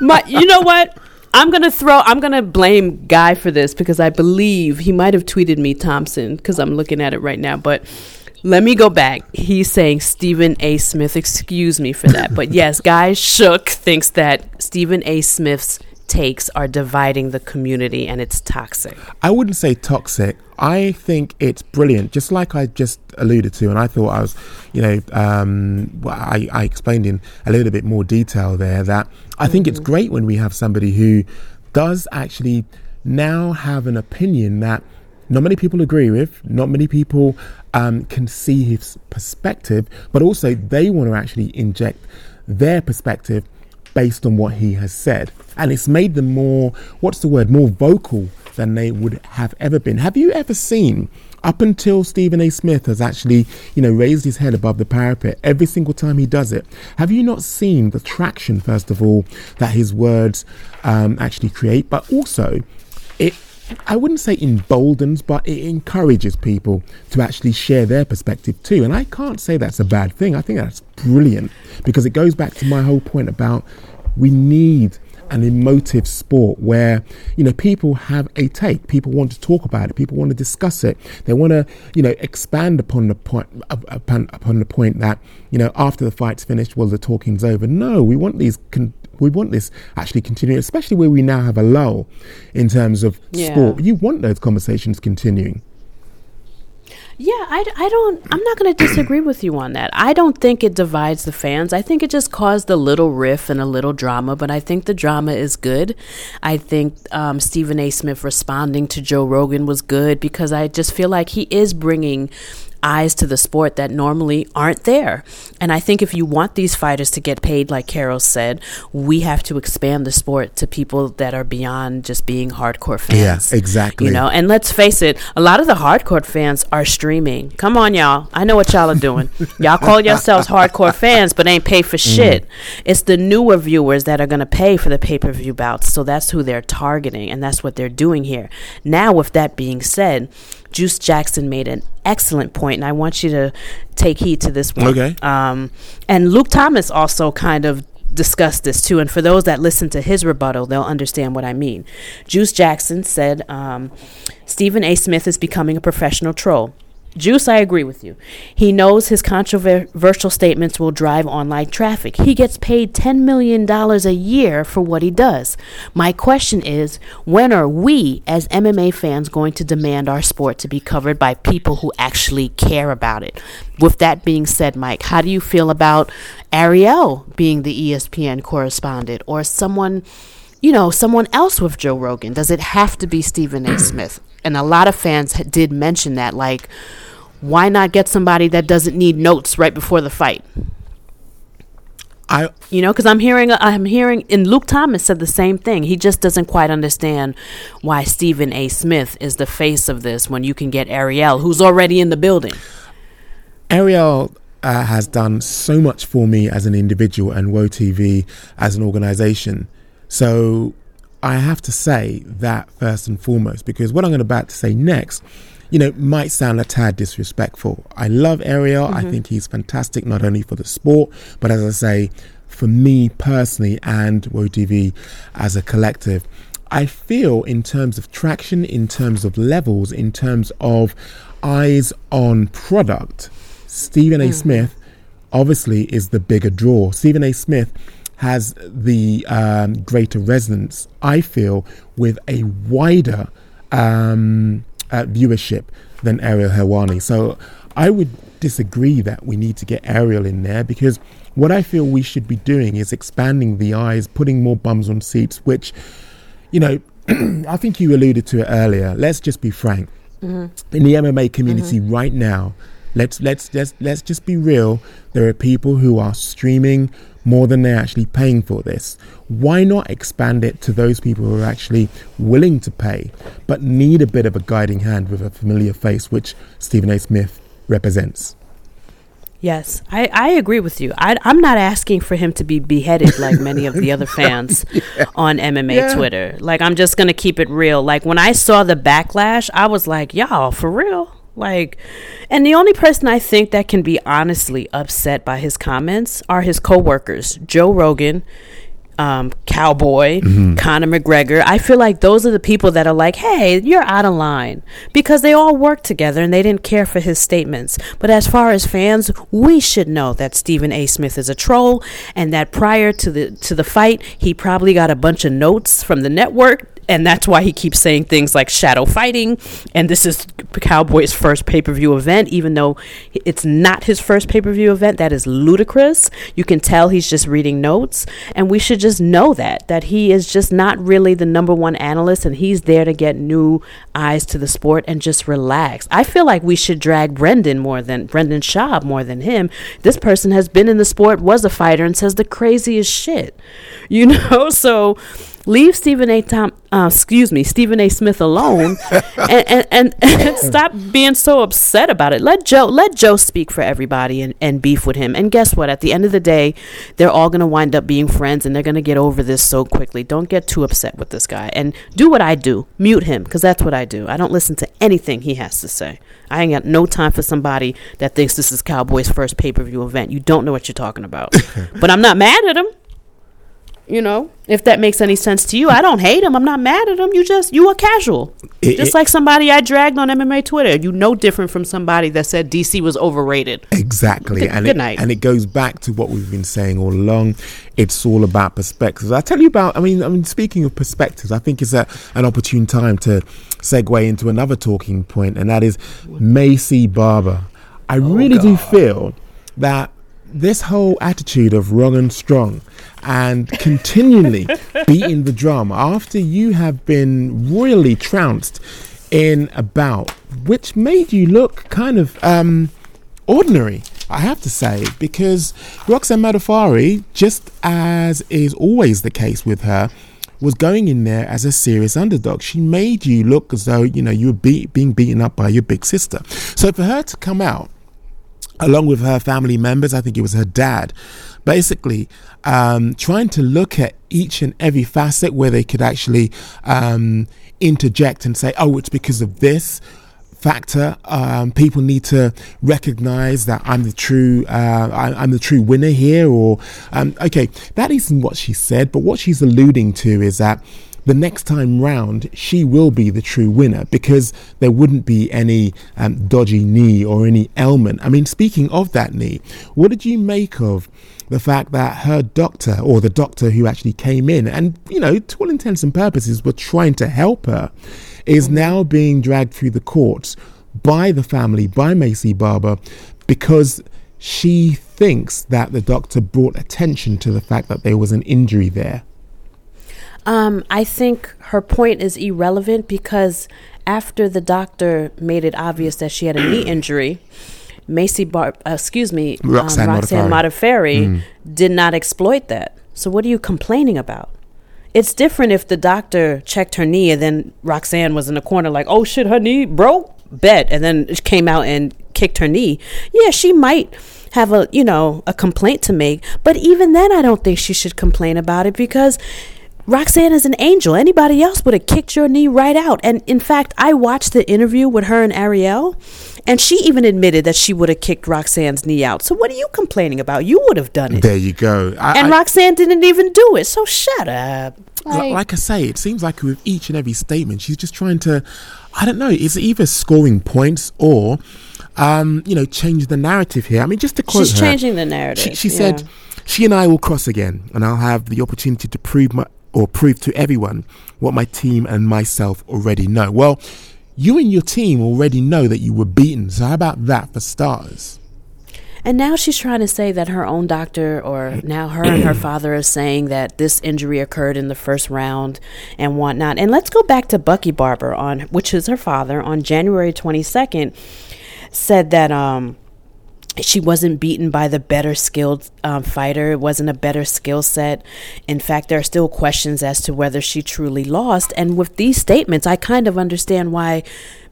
[SPEAKER 10] My, you know what? I'm gonna throw. I'm gonna blame Guy for this because I believe he might have tweeted me Thompson because I'm looking at it right now. But let me go back. He's saying Stephen A. Smith. Excuse me for that. But yes, Guy Shook thinks that Stephen A. Smith's takes are dividing the community and it's toxic.
[SPEAKER 9] I wouldn't say toxic. I think it's brilliant, just like I just alluded to, and I thought I was, you know, um, I, I explained in a little bit more detail there that I think it's great when we have somebody who does actually now have an opinion that not many people agree with, not many people um, can see his perspective, but also they want to actually inject their perspective based on what he has said. And it's made them more, what's the word, more vocal than they would have ever been. Have you ever seen, up until Stephen A. Smith has actually, you know, raised his head above the parapet every single time he does it, have you not seen the traction, first of all, that his words um, actually create, but also it I wouldn't say emboldens, but it encourages people to actually share their perspective too. And I can't say that's a bad thing. I think that's brilliant because it goes back to my whole point about we need an emotive sport where you know people have a take people want to talk about it people want to discuss it they want to you know expand upon the point upon, upon the point that you know after the fight's finished well the talking's over no we want these con- we want this actually continuing especially where we now have a lull in terms of
[SPEAKER 10] Yeah.
[SPEAKER 9] sport you want those conversations continuing
[SPEAKER 10] Yeah, I, I don't, I'm not going to disagree with you on that. I don't think it divides the fans. I think it just caused a little riff and a little drama, but I think the drama is good. I think um, Stephen A. Smith responding to Joe Rogan was good because I just feel like he is bringing eyes to the sport that normally aren't there. And I think if you want these fighters to get paid, like Kairos said, we have to expand the sport to people that are beyond just being hardcore fans.
[SPEAKER 9] Yeah, exactly.
[SPEAKER 10] You know, and let's face it, a lot of the hardcore fans are streaming. Come on, y'all. I know what y'all are doing. y'all call yourselves hardcore fans, but ain't pay for
[SPEAKER 9] Mm-hmm.
[SPEAKER 10] shit. It's the newer viewers that are going to pay for the pay per view bouts. So that's who they're targeting, and that's what they're doing here. Now, with that being said, Juice Jackson made an excellent point, and I want you to take heed to this one.
[SPEAKER 9] Okay.
[SPEAKER 10] Um, and Luke Thomas also kind of discussed this too. And for those that listen to his rebuttal, they'll understand what I mean. Juice Jackson said um, Stephen A. Smith is becoming a professional troll. Juice, I agree with you. He knows his controversial statements will drive online traffic. He gets paid $10 million a year for what he does. My question is when are we, as MMA fans, going to demand our sport to be covered by people who actually care about it? With that being said, Mike, how do you feel about Ariel being the ESPN correspondent or someone? you know, someone else with Joe Rogan? Does it have to be Stephen A. Smith? And a lot of fans ha- did mention that. Like, why not get somebody that doesn't need notes right before the fight?
[SPEAKER 9] I
[SPEAKER 10] You know, because I'm hearing, I'm hearing, and Luke Thomas said the same thing. He just doesn't quite understand why Stephen A. Smith is the face of this when you can get Ariel, who's already in the building.
[SPEAKER 9] Ariel uh, has done so much for me as an individual and Woe TV as an organization. So I have to say that first and foremost, because what I'm about to say next, you know, might sound a tad disrespectful. I love Ariel. I mm-hmm. think he's fantastic, not only for the sport, but as I say, for me personally and Woe TV as a collective. I feel in terms of traction, in terms of levels, in terms of eyes on product, Stephen A. Mm. Smith obviously is the bigger draw. Stephen A. Smith has the um, greater resonance, I feel, with a wider um, uh, viewership than Ariel Helwani. So I would disagree that we need to get Ariel in there because what I feel we should be doing is expanding the eyes, putting more bums on seats, which, you know, I think you alluded to it earlier. Let's just be frank. In the MMA community right now, let's let's let's let's just be real. There are people who are streaming more than they're actually paying for this. Why not expand it to those people who are actually willing to pay but need a bit of a guiding hand with a familiar face, which Stephen A. Smith represents?
[SPEAKER 10] Yes, I, I agree with you. I, I'm not asking for him to be beheaded like many of the other fans on MMA
[SPEAKER 9] Yeah.
[SPEAKER 10] Twitter. Like, I'm just going to keep it real. Like, when I saw the backlash, I was like, y'all, for real? Like, and the only person I think that can be honestly upset by his comments are his coworkers, Joe Rogan, um, Cowboy, Conor McGregor. I feel like those are the people that are like, hey, you're out of line because they all worked together and they didn't care for his statements. But as far as fans, we should know that Stephen A. Smith is a troll and that prior to the to the fight, he probably got a bunch of notes from the network. And that's why he keeps saying things like shadow fighting. And this is Cowboy's first pay per view event, even though it's not his first pay per view event. That is ludicrous. You can tell he's just reading notes. And we should just know that, that he is just not really the number one analyst and he's there to get new eyes to the sport and just relax. I feel like we should drag Brendan more than Brendan Schaub more than him. This person has been in the sport, was a fighter, and says the craziest shit. You know? So leave Stephen A. Tom, uh, excuse me, Stephen A. Smith alone, and, and, and, and stop being so upset about it. Let Joe let Joe speak for everybody and, and beef with him. And guess what? At the end of the day, they're all gonna wind up being friends, and they're gonna get over this so quickly. Don't get too upset with this guy, and do what I do: mute him, because that's what I do. I don't listen to anything he has to say. I ain't got no time for somebody that thinks this is Cowboys' first pay per view event. You don't know what you're talking about. but I'm not mad at him. You know, if that makes any sense to you, I don't hate him. I'm not mad at him. You just you a casual,
[SPEAKER 9] It-
[SPEAKER 10] just
[SPEAKER 9] it-
[SPEAKER 10] like somebody I dragged on MMA Twitter. You no different from somebody that said DC was overrated.
[SPEAKER 9] Exactly,
[SPEAKER 10] Good-
[SPEAKER 9] and
[SPEAKER 10] good
[SPEAKER 9] it,
[SPEAKER 10] night.
[SPEAKER 9] and it goes back to what we've been saying all along. It's all about perspectives. I tell you about. I mean, I mean, speaking of perspectives, I think it's a, an opportune time to segue into another talking point, and that is Maycee Barber. I oh, really do feel that this whole attitude of wrong and strong and continually beating the drum after you have been royally trounced in a bout which made you look kind of um ordinary, I have to say, because Roxanne Modafferi, just as is always the case with her, was going in there as a serious underdog. She made you look as though, you know, you were beat, being beaten up by your big sister. So for her to come out along with her family members, I think it was her dad, basically um, trying to look at each and every facet where they could actually um, interject and say, oh, it's because of this factor. Um, people need to recognize that I'm the true, uh, I, I'm the true winner here. Or um, okay, that isn't what she said, but what she's alluding to is that the next time round, she will be the true winner because there wouldn't be any um, dodgy knee or any ailment. I mean, speaking of that knee, what did you make of the fact that her doctor or the doctor who actually came in and, you know, to all intents and purposes were trying to help her is now being dragged through the courts by the family, by Maycee Barber, because she thinks that the doctor brought attention to the fact that there was an injury there.
[SPEAKER 10] Um, I think her point is irrelevant because after the doctor made it obvious that she had a knee injury, Maycee Bar, uh, excuse me,
[SPEAKER 9] Roxanne
[SPEAKER 10] um, Roxanne
[SPEAKER 9] Modafferi.
[SPEAKER 10] Modafferi did not exploit that. So what are you complaining about? It's different if the doctor checked her knee and then Roxanne was in the corner like, "Oh shit, her knee broke." Bet, and then came out and kicked her knee. Yeah, she might have a you know a complaint to make, but even then, I don't think she should complain about it because Roxanne is an angel. Anybody else would have kicked your knee right out. And in fact, I watched the interview with her and Ariel, and she even admitted that she would have kicked Roxanne's knee out. So what are you complaining about? You would have done it.
[SPEAKER 9] There you go. I,
[SPEAKER 10] and
[SPEAKER 9] I-
[SPEAKER 10] Roxanne didn't even do it. So shut up.
[SPEAKER 9] Li- like I say, it seems like with each and every statement, she's just trying to, I don't know, it's either scoring points or, um, you know, change the narrative here. I mean, just to quote
[SPEAKER 10] She's
[SPEAKER 9] her,
[SPEAKER 10] changing the narrative,
[SPEAKER 9] She, she
[SPEAKER 10] yeah.
[SPEAKER 9] said, "She and I will cross again, and I'll have the opportunity to prove my or prove to everyone what my team and myself already know." Well, you and your team already know that you were beaten. So how about that for starters?
[SPEAKER 10] And now she's trying to say that her own doctor, or now her and her father, are saying that this injury occurred in the first round and whatnot. And let's go back to Bucky Barber, on which is her father, on January twenty second, said that um, she wasn't beaten by the better skilled um, fighter. It wasn't a better skill set. In fact, there are still questions as to whether she truly lost. And with these statements, I kind of understand why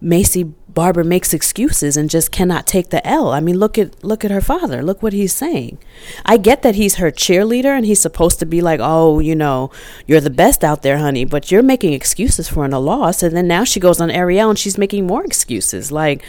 [SPEAKER 10] Maycee Barber makes excuses and just cannot take the L. I mean, look at look at her father. Look what he's saying. I get that he's her cheerleader and he's supposed to be like, "Oh, you know, you're the best out there, honey," but you're making excuses for a loss. And then now she goes on Ariel and she's making more excuses. Like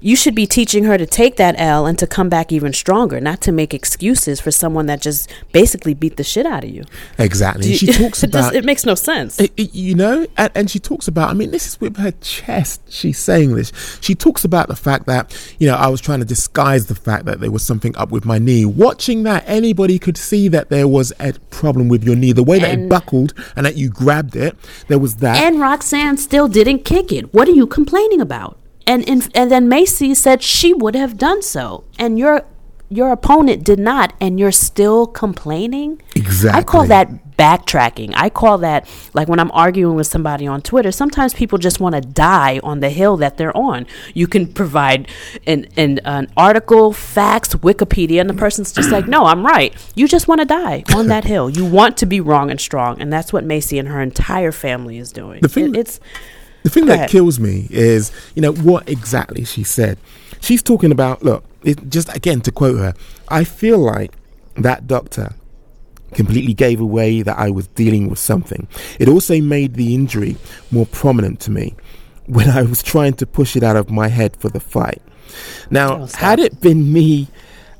[SPEAKER 10] you should be teaching her to take that L and to come back even stronger, not to make excuses for someone that just basically beat the shit out of you.
[SPEAKER 9] Exactly.
[SPEAKER 10] You-
[SPEAKER 9] she talks
[SPEAKER 10] it, does-
[SPEAKER 9] about
[SPEAKER 10] it makes no sense.
[SPEAKER 9] It- it- you know, and, and she talks about, I mean, this is with her chest. She's saying this. She talks about the fact that, you know, I was trying to disguise the fact that there was something up with my knee. Watching that, anybody could see that there was a problem with your knee. The way that it buckled and that you grabbed it, there was that.
[SPEAKER 10] And Roxanne still didn't kick it. What are you complaining about? And and, and then Maycee said she would have done so, and your your opponent did not, and you're still complaining. Exactly. I call that backtracking. I call that like when I'm arguing with somebody on Twitter. Sometimes people just want to die on the hill that they're on. You can provide an an, an article, facts, Wikipedia, and the person's just like, "No, I'm right." You just want to die on that hill. You want to be wrong and strong, and that's what Maycee and her entire family is doing.
[SPEAKER 9] The thing-
[SPEAKER 10] It- it's
[SPEAKER 9] The thing
[SPEAKER 10] Go
[SPEAKER 9] that
[SPEAKER 10] ahead.
[SPEAKER 9] kills me is, you know, what exactly she said. She's talking about, look, it, just again to quote her, I feel like that doctor completely gave away that I was dealing with something. It also made the injury more prominent to me when I was trying to push it out of my head for the fight. Now, had it been me,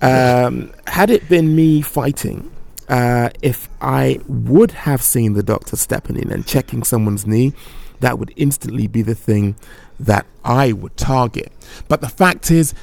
[SPEAKER 9] um, had it been me fighting, uh, if I would have seen the doctor stepping in and checking someone's knee, that would instantly be the thing that I would target. But the fact is,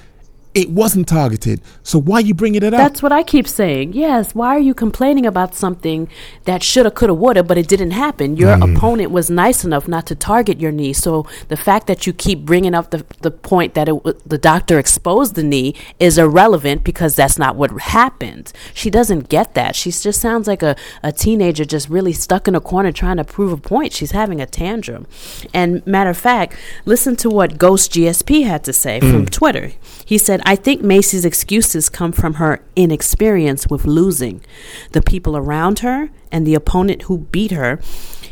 [SPEAKER 9] it wasn't targeted. So why are you bringing it up?
[SPEAKER 10] That's what I keep saying. Yes. Why are you complaining about something that shoulda, coulda, woulda, but it didn't happen? Your
[SPEAKER 9] Mm.
[SPEAKER 10] opponent was nice enough not to target your knee. So the fact that you keep bringing up the the point that it, the doctor exposed the knee is irrelevant because that's not what happened. She doesn't get that. She just sounds like a, a teenager just really stuck in a corner trying to prove a point. She's having a tantrum. And matter of fact, listen to what Ghost GSP had to say from Twitter. He said, I think Maycee's excuses come from her inexperience with losing. The people around her and the opponent who beat her.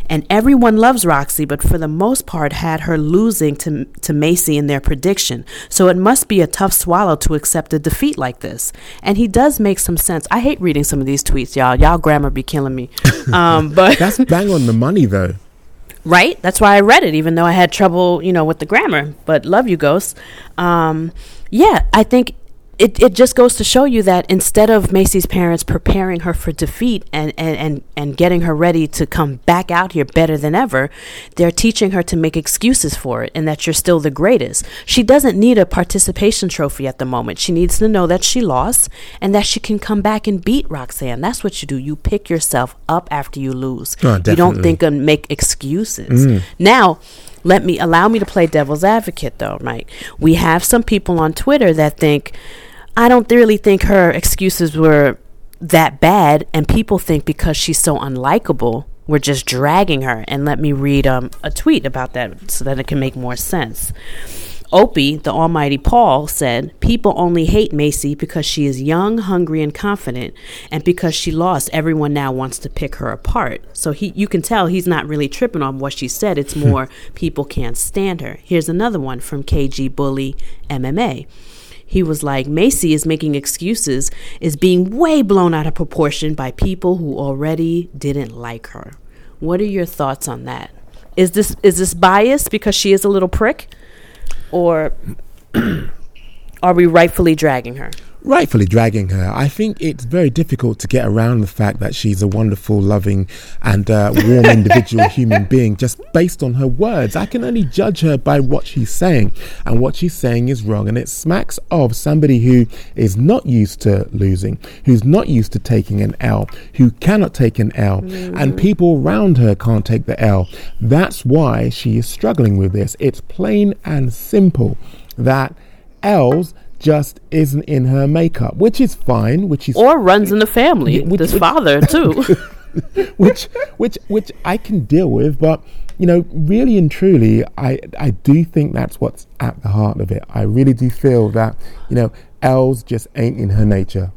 [SPEAKER 10] And everyone loves Roxy, but for the most part had her losing to, to Maycee in their prediction. So it must be a tough swallow to accept a defeat like this. And he does make some sense. I hate reading some of these tweets, y'all. Y'all grammar be killing me. Um, but
[SPEAKER 9] That's bang on the money, though.
[SPEAKER 10] right? That's why I read it, even though I had trouble, you know, with the grammar. But love you, Ghost. Um, yeah, I think it, it just goes to show you that instead of Maycee's parents preparing her for defeat and, and, and, and getting her ready to come back out here better than ever, they're teaching her to make excuses for it and that you're still the greatest. She doesn't need a participation trophy at the moment. She needs to know that she lost and that she can come back and beat Roxanne. That's what you do. You pick yourself up after you lose.
[SPEAKER 9] Oh,
[SPEAKER 10] you don't think and make excuses. Mm. Now, let me allow me to play devil's advocate though, right? We have some people on Twitter that think I don't really think her excuses were that bad and people think because she's so unlikable we're just dragging her and let me read um, a tweet about that so that it can make more sense Opie, the almighty Paul, said, People only hate Maycee because she is young, hungry, and confident, and because she lost, everyone now wants to pick her apart. So he, you can tell he's not really tripping on what she said. It's more people can't stand her. Here's another one from KG Bully MMA. He was like, Maycee is making excuses, is being way blown out of proportion by people who already didn't like her. What are your thoughts on that? Is this is this biased because she is a little prick? Or are we rightfully dragging her?
[SPEAKER 9] Rightfully dragging her. I think it's very difficult to get around the fact that she's a wonderful, loving, and uh, warm individual human being just based on her words. I can only judge her by what she's saying, and what she's saying is wrong. And it smacks of somebody who is not used to losing, who's not used to taking an L, who cannot take an L, and people around her can't take the L. That's why she is struggling with this. It's plain and simple that L's just isn't in her makeup, which is fine, which is
[SPEAKER 10] Or runs in the family.
[SPEAKER 9] Which-
[SPEAKER 10] this
[SPEAKER 9] which-
[SPEAKER 10] father too.
[SPEAKER 9] which which which I can deal with, but you know, really and truly, I I do think that's what's at the heart of it. I really do feel that you know, L's just ain't in her nature.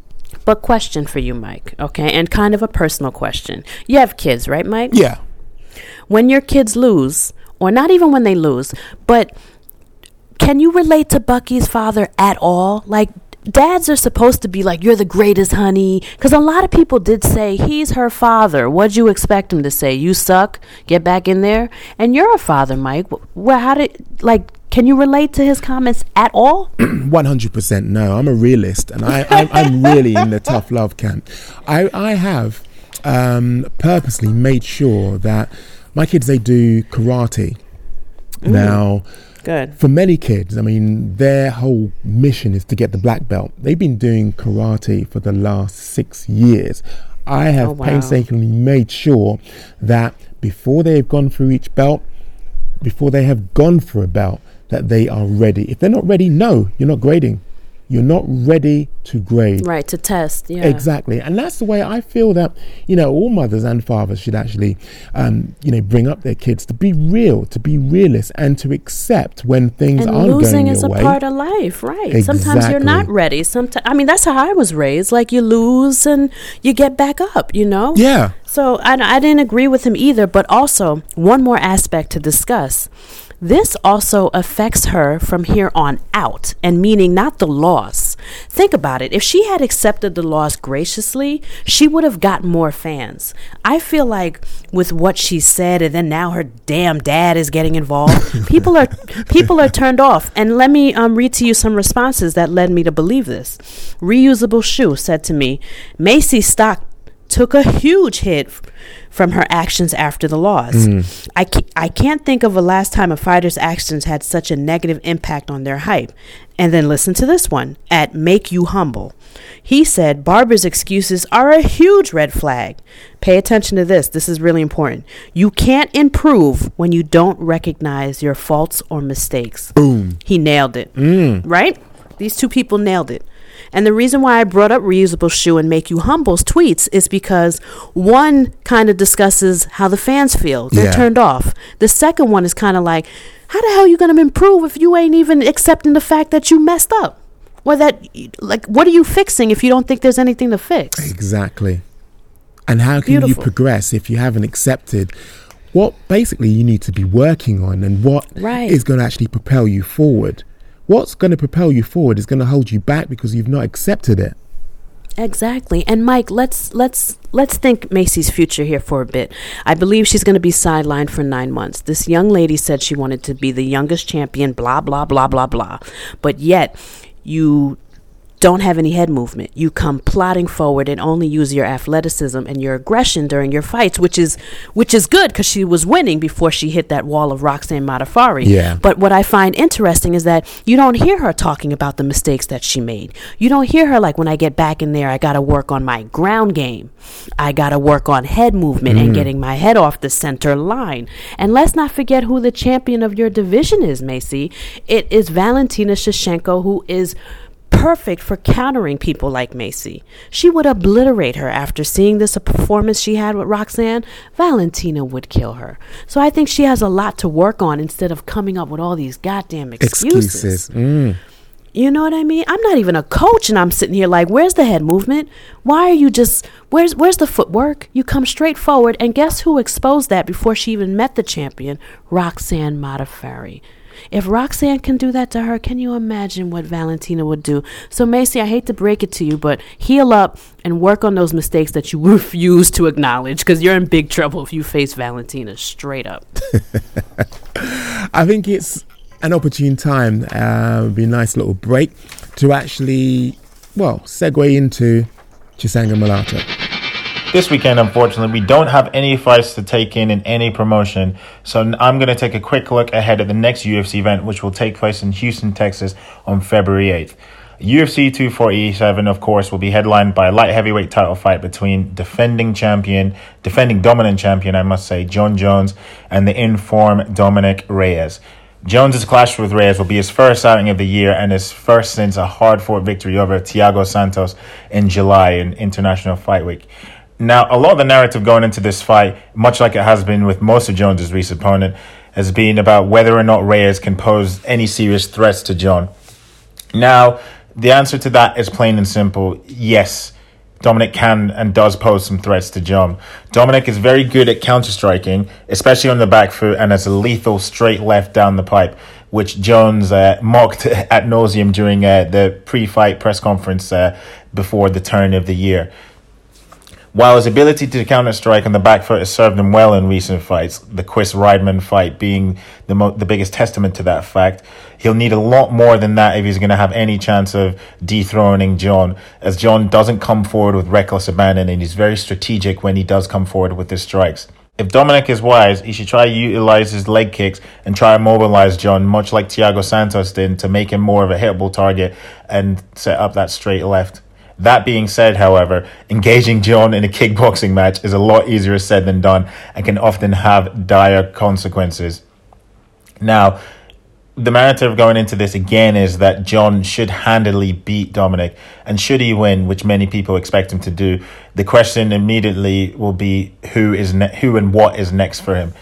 [SPEAKER 10] but question for you, Mike. Okay, and kind of a personal question. You have kids, right, Mike?
[SPEAKER 9] Yeah,
[SPEAKER 10] when your kids lose, or not even when they lose, but can you relate to Bucky's father at all? Like, dads are supposed to be like, you're the greatest, honey. Because a lot of people did say, he's her father. What'd you expect him to say? You suck, get back in there? And you're a father, Mike. Well, how did, like, can you relate to his comments at all?
[SPEAKER 9] one hundred percent. No, I'm a realist, and I I'm, I'm really in the tough love camp. I I have um, purposely made sure that my kids they do karate. Now.
[SPEAKER 10] Good.
[SPEAKER 9] For many kids, I mean, their whole mission is to get the black belt. They've been doing karate for the last six years. I oh, have
[SPEAKER 10] Oh, wow.
[SPEAKER 9] painstakingly made sure that before they have gone through each belt, before they have gone for a belt, that they are ready. If they're not ready, no, you're not grading. You're not ready to grade.
[SPEAKER 10] Right, to test. Yeah.
[SPEAKER 9] Exactly, and that's the way I feel that you know all mothers and fathers should actually, um, you know, bring up their kids to be real, to be realist, and to accept when things
[SPEAKER 10] and
[SPEAKER 9] aren't
[SPEAKER 10] losing
[SPEAKER 9] going
[SPEAKER 10] is
[SPEAKER 9] your
[SPEAKER 10] a
[SPEAKER 9] way.
[SPEAKER 10] part of life, right? Exactly. Sometimes you're not ready. Sometimes I mean that's how I was raised. Like you lose and you get back up. You know.
[SPEAKER 9] yeah,
[SPEAKER 10] So I, I didn't agree with him either. But also one more aspect to discuss. This also affects her from here on out, and meaning not the loss. Think about it. If she had accepted the loss graciously, she would have got more fans. I feel like with what she said, and then now her damn dad is getting involved, people are people are turned off. And let me um, read to you some responses that led me to believe this. Reusable shoe said to me, Maycee stock took a huge hit from her actions after the loss.
[SPEAKER 9] Mm.
[SPEAKER 10] I, ca- I can't think of a last time a fighter's actions had such a negative impact on their hype. And then listen to this one at Make You Humble. He said Barber's excuses are a huge red flag. Pay attention to this. This is really important. You can't improve when you don't recognize your faults or mistakes.
[SPEAKER 9] Boom.
[SPEAKER 10] He nailed it.
[SPEAKER 9] Mm.
[SPEAKER 10] Right? These two people nailed it. And the reason why I brought up reusable shoe and make you humble's tweets is because one kind of discusses how the fans feel. They're
[SPEAKER 9] Yeah.
[SPEAKER 10] turned off. The second one is kind of like, how the hell are you going to improve if you ain't even accepting the fact that you messed up? Or that, like, what are you fixing if you don't think there's anything to fix?
[SPEAKER 9] Exactly. And how can
[SPEAKER 10] Beautiful.
[SPEAKER 9] you progress if you haven't accepted what basically you need to be working on and what is
[SPEAKER 10] Right.
[SPEAKER 9] going to actually propel you forward? What's going to propel you forward is going to hold you back because you've not accepted it.
[SPEAKER 10] Exactly. And Mike, let's let's let's think Maycee's future here for a bit. I believe she's going to be sidelined for 9 months. This young lady said she wanted to be the youngest champion, blah blah blah blah blah. But yet you don't have any head movement. You come plodding forward and only use your athleticism and your aggression during your fights, which is which is good because she was winning before she hit that wall of Roxanne Modafferi.
[SPEAKER 9] Yeah.
[SPEAKER 10] But what I find interesting is that you don't hear her talking about the mistakes that she made. You don't hear her like, when I get back in there, I got to work on my ground game. I got to work on head movement and
[SPEAKER 12] Mm.
[SPEAKER 10] getting my head off the center line. And let's not forget who the champion of your division is, Maycee. It is Valentina Shevchenko, who is perfect for countering people like Maycee. She would obliterate her after seeing this performance she had with Roxanne. Valentina would kill her. So I think she has a lot to work on instead of coming up with all these goddamn excuses.
[SPEAKER 9] Excuses. Mm.
[SPEAKER 10] You know what I mean? I'm not even a coach and I'm sitting here like, where's the head movement? Why are you just where's where's the footwork? You come straight forward and guess who exposed that before she even met the champion? Roxanne Modafferi. If Roxanne can do that to her, can you imagine what Valentina would do? So Maycee, I hate to break it to you, but heal up and work on those mistakes that you refuse to acknowledge because you're in big trouble if you face Valentina straight up.
[SPEAKER 9] I think it's an opportune time, uh, be a nice little break to actually, well, segue into Chisanga Malata.
[SPEAKER 12] This weekend, unfortunately, we don't have any fights to take in in any promotion. So I'm going to take a quick look ahead at the next UFC event, which will take place in Houston, Texas on February 8th. UFC 247, of course, will be headlined by a light heavyweight title fight between defending champion, defending dominant champion, I must say, Jon Jones, and the in-form Dominic Reyes. Jones's clash with Reyes will be his first outing of the year and his first since a hard-fought victory over Thiago Santos in July in International Fight Week. Now, a lot of the narrative going into this fight, much like it has been with most of Jones's recent opponent, has been about whether or not Reyes can pose any serious threats to Jon. Now, the answer to that is plain and simple yes. Dominic can and does pose some threats to Jon. Dominic is very good at counter striking, especially on the back foot, and has a lethal straight left down the pipe, which Jones uh, mocked at nauseum during uh, the pre fight press conference uh, before the turn of the year. While his ability to counter strike on the back foot has served him well in recent fights, the Chris Weidman fight being the mo- the biggest testament to that fact, he'll need a lot more than that if he's going to have any chance of dethroning Jon, as Jon doesn't come forward with reckless abandon and he's very strategic when he does come forward with his strikes. If Dominic is wise, he should try to utilize his leg kicks and try to mobilize Jon, much like Thiago Santos did, to make him more of a hittable target and set up that straight left. That being said, however, engaging Jon in a kickboxing match is a lot easier said than done and can often have dire consequences. Now, the narrative of going into this again is that Jon should handily beat Dominic, and should he win, which many people expect him to do, the question immediately will be who is ne- who and what is next for him.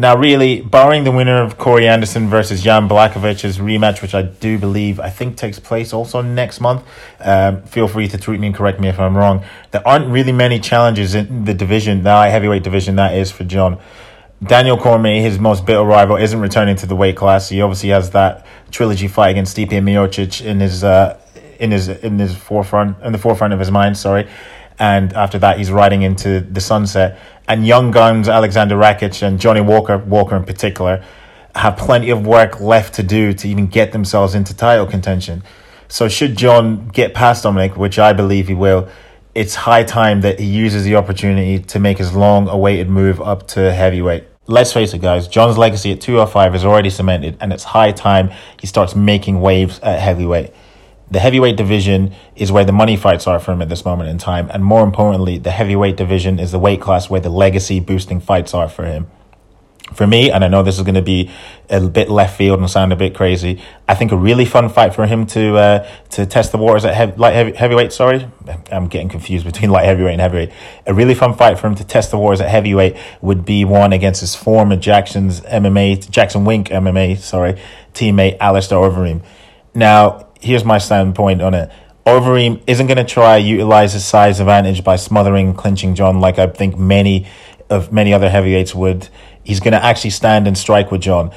[SPEAKER 12] Now, really, barring the winner of Corey Anderson versus Jan Blachowicz's rematch, which I do believe I think takes place also next month. Um, feel free to tweet me and correct me if I'm wrong. There aren't really many challenges in the division, the heavyweight division that is for Jon. Daniel Cormier, his most bitter rival, isn't returning to the weight class. He obviously has that trilogy fight against Stipe Miocic in his uh, in his in his forefront in the forefront of his mind. Sorry, and after that, he's riding into the sunset. And young guns Alexander Rakic and Johnny Walker, Walker in particular, have plenty of work left to do to even get themselves into title contention. So should Jon get past Dominic, which I believe he will, it's high time that he uses the opportunity to make his long awaited move up to heavyweight. Let's face it, guys, Jon's legacy at 205 is already cemented, and it's high time he starts making waves at heavyweight. The heavyweight division is where the money fights are for him at this moment in time, and more importantly, the heavyweight division is the weight class where the legacy boosting fights are for him for me, and I know this is going to be a bit left field and sound a bit crazy. I think a really fun fight for him to uh, to test the waters at light heavy, heavyweight. Sorry, I'm getting confused between light heavyweight and heavyweight. A really fun fight for him to test the waters at heavyweight would be one against his former Jackson's MMA Jackson Wink MMA sorry teammate Alistair Overeem. Now, here's my standpoint on it. Overeem isn't going to try utilize his size advantage by smothering, clinching Jon like I think many of many other heavyweights would he's going to actually stand and strike with Jon.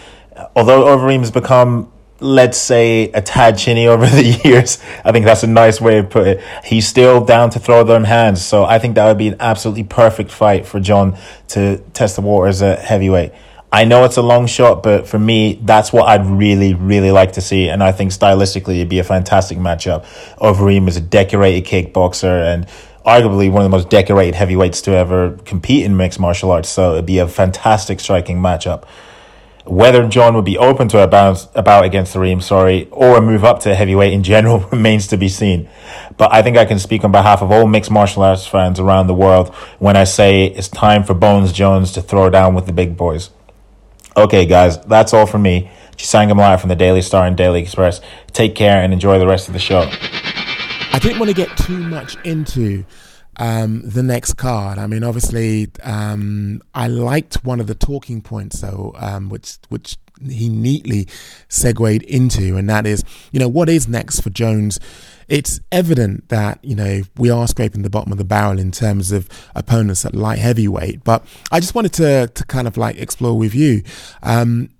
[SPEAKER 12] Although Overeem's become, let's say, a tad chinny over the years, I think that's a nice way to put it. He's still down to throw them hands. So I think that would be an absolutely perfect fight for Jon to test the waters at heavyweight. I know it's a long shot, but for me, that's what I'd really, really like to see. And I think stylistically, it'd be a fantastic matchup. Overeem is a decorated kickboxer and arguably one of the most decorated heavyweights to ever compete in mixed martial arts. So it'd be a fantastic striking matchup. Whether Jon would be open to a bounce about against Reem, sorry, or a move up to heavyweight in general remains to be seen. But I think I can speak on behalf of all mixed martial arts fans around the world when I say it's time for Bones Jones to throw down with the big boys. Okay, guys, that's all from me. Chisanga Malata from the Daily Star and Daily Express. Take care and enjoy the rest of the show.
[SPEAKER 9] I didn't want to get too much into um, the next card. I mean, obviously, um, I liked one of the talking points, though, um, which which he neatly segued into, and that is, you know, what is next for Jones? It's evident that you know we are scraping the bottom of the barrel in terms of opponents at light heavyweight, but I just wanted to to kind of like explore with you. Um,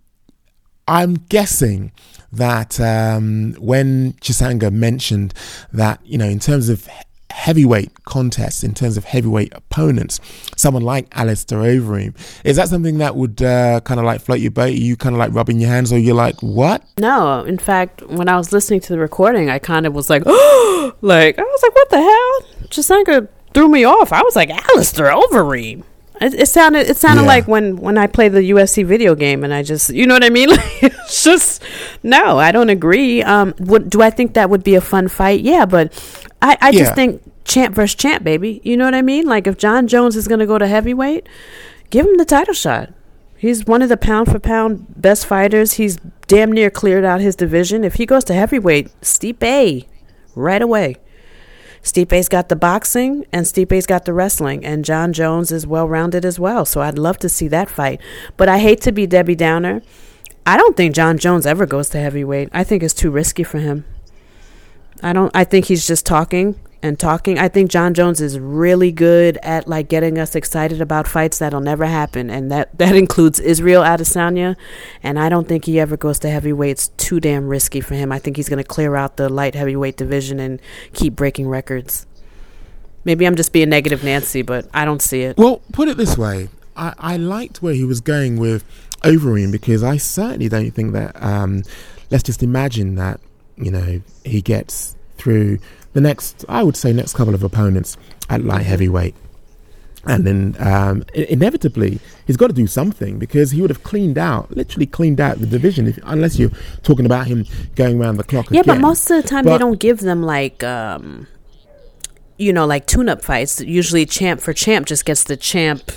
[SPEAKER 9] I'm guessing that um, when Chisanga mentioned that, you know, in terms of heavyweight contests, in terms of heavyweight opponents, someone like Alistair Overeem, is that something that would uh, kind of like float your boat? Are you kind of like rubbing your hands or you're like, what?
[SPEAKER 10] No, in fact, when I was listening to the recording, I kind of was like, oh, like, I was like, what the hell? Chisanga threw me off. I was like, Alistair Overeem. It, it sounded it sounded yeah. like when when I play the UFC video game and I just you know what I mean like it's just no I don't agree um what do I think that would be a fun fight yeah but I I yeah. just think champ versus champ baby you know what I mean like if Jon Jones is gonna go to heavyweight give him the title shot he's one of the pound for pound best fighters he's damn near cleared out his division if he goes to heavyweight Stipe right away Stipe's got the boxing and Stipe's got the wrestling, and Jon Jones is well rounded as well. So I'd love to see that fight. But I hate to be Debbie Downer. I don't think Jon Jones ever goes to heavyweight. I think it's too risky for him. I don't. I think he's just talking and talking. I think Jon Jones is really good at like getting us excited about fights that'll never happen, and that that includes Israel Adesanya. And I don't think he ever goes to heavyweight. It's too damn risky for him. I think he's going to clear out the light heavyweight division and keep breaking records. Maybe I'm just being negative, Nancy, but I don't see it.
[SPEAKER 9] Well, put it this way: I, I liked where he was going with Overeem because I certainly don't think that. Um, let's just imagine that you know he gets through the next, I would say, next couple of opponents at light heavyweight. And then um, inevitably, he's got to do something because he would have cleaned out, literally cleaned out the division, if, unless you're talking about him going around the clock.
[SPEAKER 10] Yeah,
[SPEAKER 9] again.
[SPEAKER 10] but most of the time, but, they don't give them like, um, you know, like tune up fights. Usually, champ for champ just gets the champ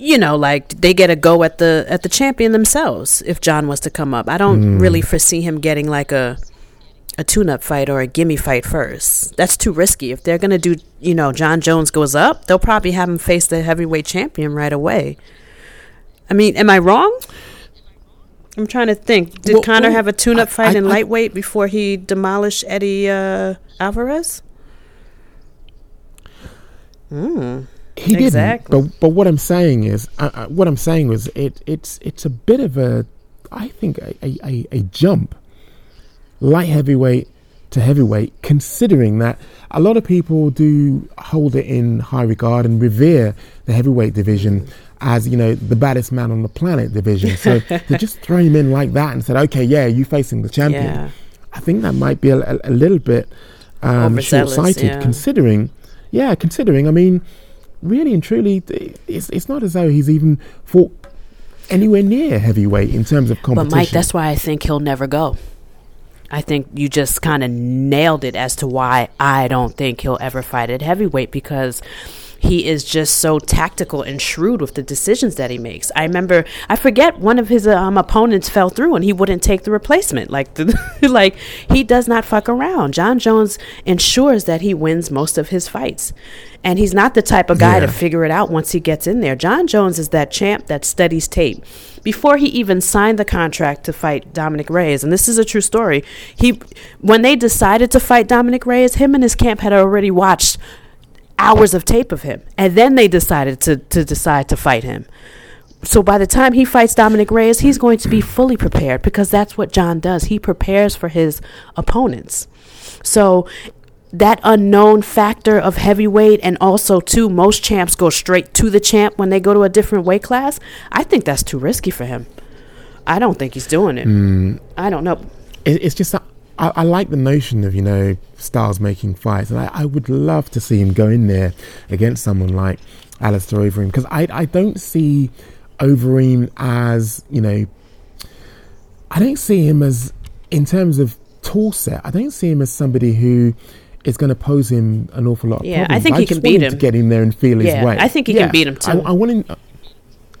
[SPEAKER 10] you know, like they get a go at the at the champion themselves if Jon was to come up. I don't mm. really foresee him getting like a a tune-up fight or a gimme fight first. That's too risky. If they're gonna do, you know, Jon Jones goes up, they'll probably have him face the heavyweight champion right away. I mean, am I wrong? I'm trying to think. Did well, Conor well, have a tune-up I, fight I, in I, lightweight before he demolished Eddie uh, Alvarez?
[SPEAKER 9] Hmm. He exactly. didn't. But but what I'm saying is, uh, what I'm saying is, it it's it's a bit of a, I think a, a, a jump light heavyweight to heavyweight, considering that a lot of people do hold it in high regard and revere the heavyweight division as you know the baddest man on the planet division. So to just throw him in like that and said, "Okay, yeah, you facing the champion," yeah. I think that might be a, a, a little bit um, short-sighted, yeah. considering yeah, considering, I mean, really and truly, it's it's not as though he's even fought anywhere near heavyweight in terms of competition.
[SPEAKER 10] But Mike, that's why I think he'll never go. I think you just kind of nailed it as to why I don't think he'll ever fight at heavyweight because he is just so tactical and shrewd with the decisions that he makes. I remember, I forget one of his um, opponents fell through and he wouldn't take the replacement. Like, the, like he does not fuck around. Jon Jones ensures that he wins most of his fights, and he's not the type of guy
[SPEAKER 9] Yeah.
[SPEAKER 10] to figure it out once he gets in there. Jon Jones is that champ that studies tape. Before he even signed the contract to fight Dominic Reyes, and this is a true story, he when they decided to fight Dominic Reyes, him and his camp had already watched hours of tape of him, and then they decided to to decide to fight him. So by the time he fights Dominic Reyes, he's going to be fully prepared because that's what Jon does. He prepares for his opponents. So that unknown factor of heavyweight and also too most champs go straight to the champ when they go to a different weight class. I think that's too risky for him. I don't think he's doing it.
[SPEAKER 9] Mm.
[SPEAKER 10] I don't know.
[SPEAKER 9] it, it's just I, I like the notion of you know stars making fights, and I, I would love to see him go in there against someone like Alistair Overeem because I I don't see Overeem as you know I don't see him as in terms of tool set. I don't see him as somebody who is going to pose him an awful lot of
[SPEAKER 10] Yeah, I
[SPEAKER 9] problems.
[SPEAKER 10] think he
[SPEAKER 9] just
[SPEAKER 10] can beat
[SPEAKER 9] to
[SPEAKER 10] him.
[SPEAKER 9] To get in there and feel
[SPEAKER 10] Yeah,
[SPEAKER 9] his way.
[SPEAKER 10] I think he can beat him too.
[SPEAKER 9] I, I want him.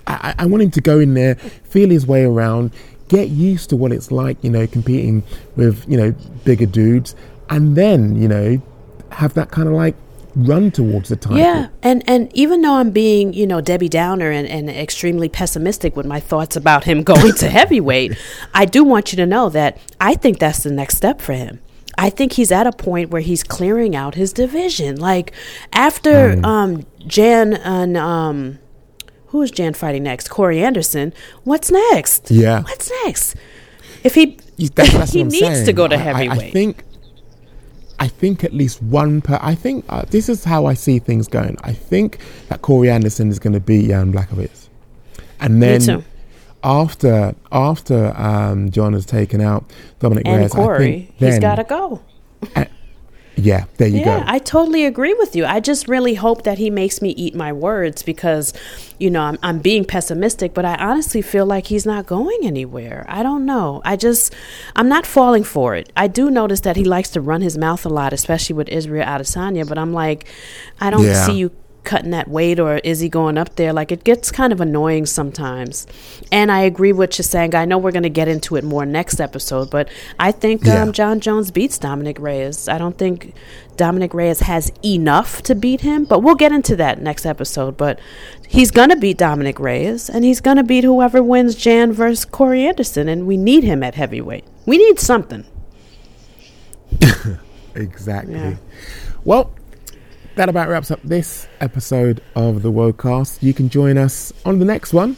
[SPEAKER 9] I, I want him to go in there, feel his way around, get used to what it's like, you know, competing with, you know, bigger dudes, and then, you know, have that kind of like run towards the title.
[SPEAKER 10] Yeah, and and even though I'm being, you know, Debbie Downer and, and extremely pessimistic with my thoughts about him going to heavyweight, I do want you to know that I think that's the next step for him. I think he's at a point where he's clearing out his division. Like after
[SPEAKER 9] Mm.
[SPEAKER 10] um, Jan and um, who is Jan fighting next? Corey Anderson. What's next?
[SPEAKER 9] Yeah.
[SPEAKER 10] What's next? If he he needs to go to
[SPEAKER 9] I- I-
[SPEAKER 10] heavyweight.
[SPEAKER 9] I, think. I think at least one per. I think uh, this is how I see things going. I think that Corey Anderson is going to beat Jan Blachowicz, and then after after um, Jon has taken out Dominic
[SPEAKER 10] and
[SPEAKER 9] Reyes, I
[SPEAKER 10] Corey, he's got to go.
[SPEAKER 9] Yeah, there you
[SPEAKER 10] yeah,
[SPEAKER 9] go.
[SPEAKER 10] I totally agree with you. I just really hope that he makes me eat my words because, you know, I'm, I'm being pessimistic, but I honestly feel like he's not going anywhere. I don't know. I just, I'm not falling for it. I do notice that he likes to run his mouth a lot, especially with Israel Adesanya, but I'm like, I don't
[SPEAKER 9] Yeah.
[SPEAKER 10] see you cutting that weight or is he going up there like it gets kind of annoying sometimes and i agree with Chisanga. i know we're going to get into it more next episode but i think
[SPEAKER 9] Yeah.
[SPEAKER 10] um, jon jones beats dominic reyes i don't think dominic reyes has enough to beat him but we'll get into that next episode but he's going to beat dominic reyes and he's going to beat whoever wins jan versus corey anderson and we need him at heavyweight we need something
[SPEAKER 9] Exactly.
[SPEAKER 10] Yeah.
[SPEAKER 9] Well, that about wraps up this episode of the Wocast. You can join us on the next one.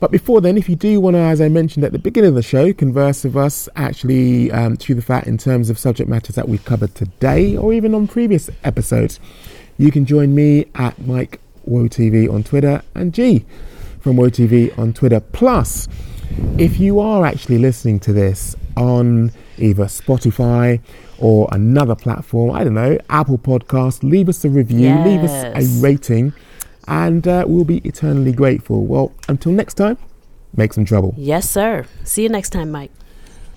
[SPEAKER 9] But before then, if you do want to, as I mentioned at the beginning of the show, converse with us, actually um, chew the fat in terms of subject matters that we've covered today or even on previous episodes, you can join me at Mike WoTV on Twitter and G from WoTV on Twitter. Plus, if you are actually listening to this on either Spotify or another platform, I don't know, Apple Podcast, leave us a review, leave us a rating, and uh, we'll be eternally grateful. Well, until next time, make some trouble.
[SPEAKER 10] yes sir see you next time mike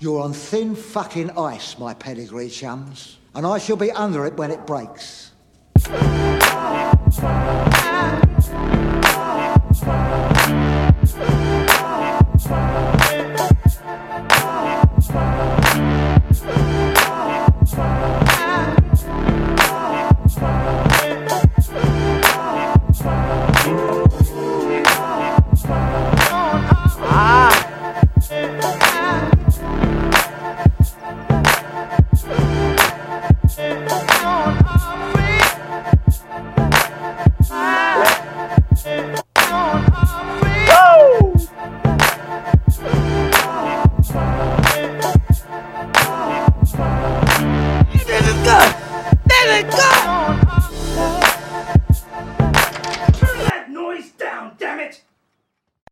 [SPEAKER 1] You're on thin fucking ice, my pedigree chums, and I shall be under it when it breaks.
[SPEAKER 3] Thank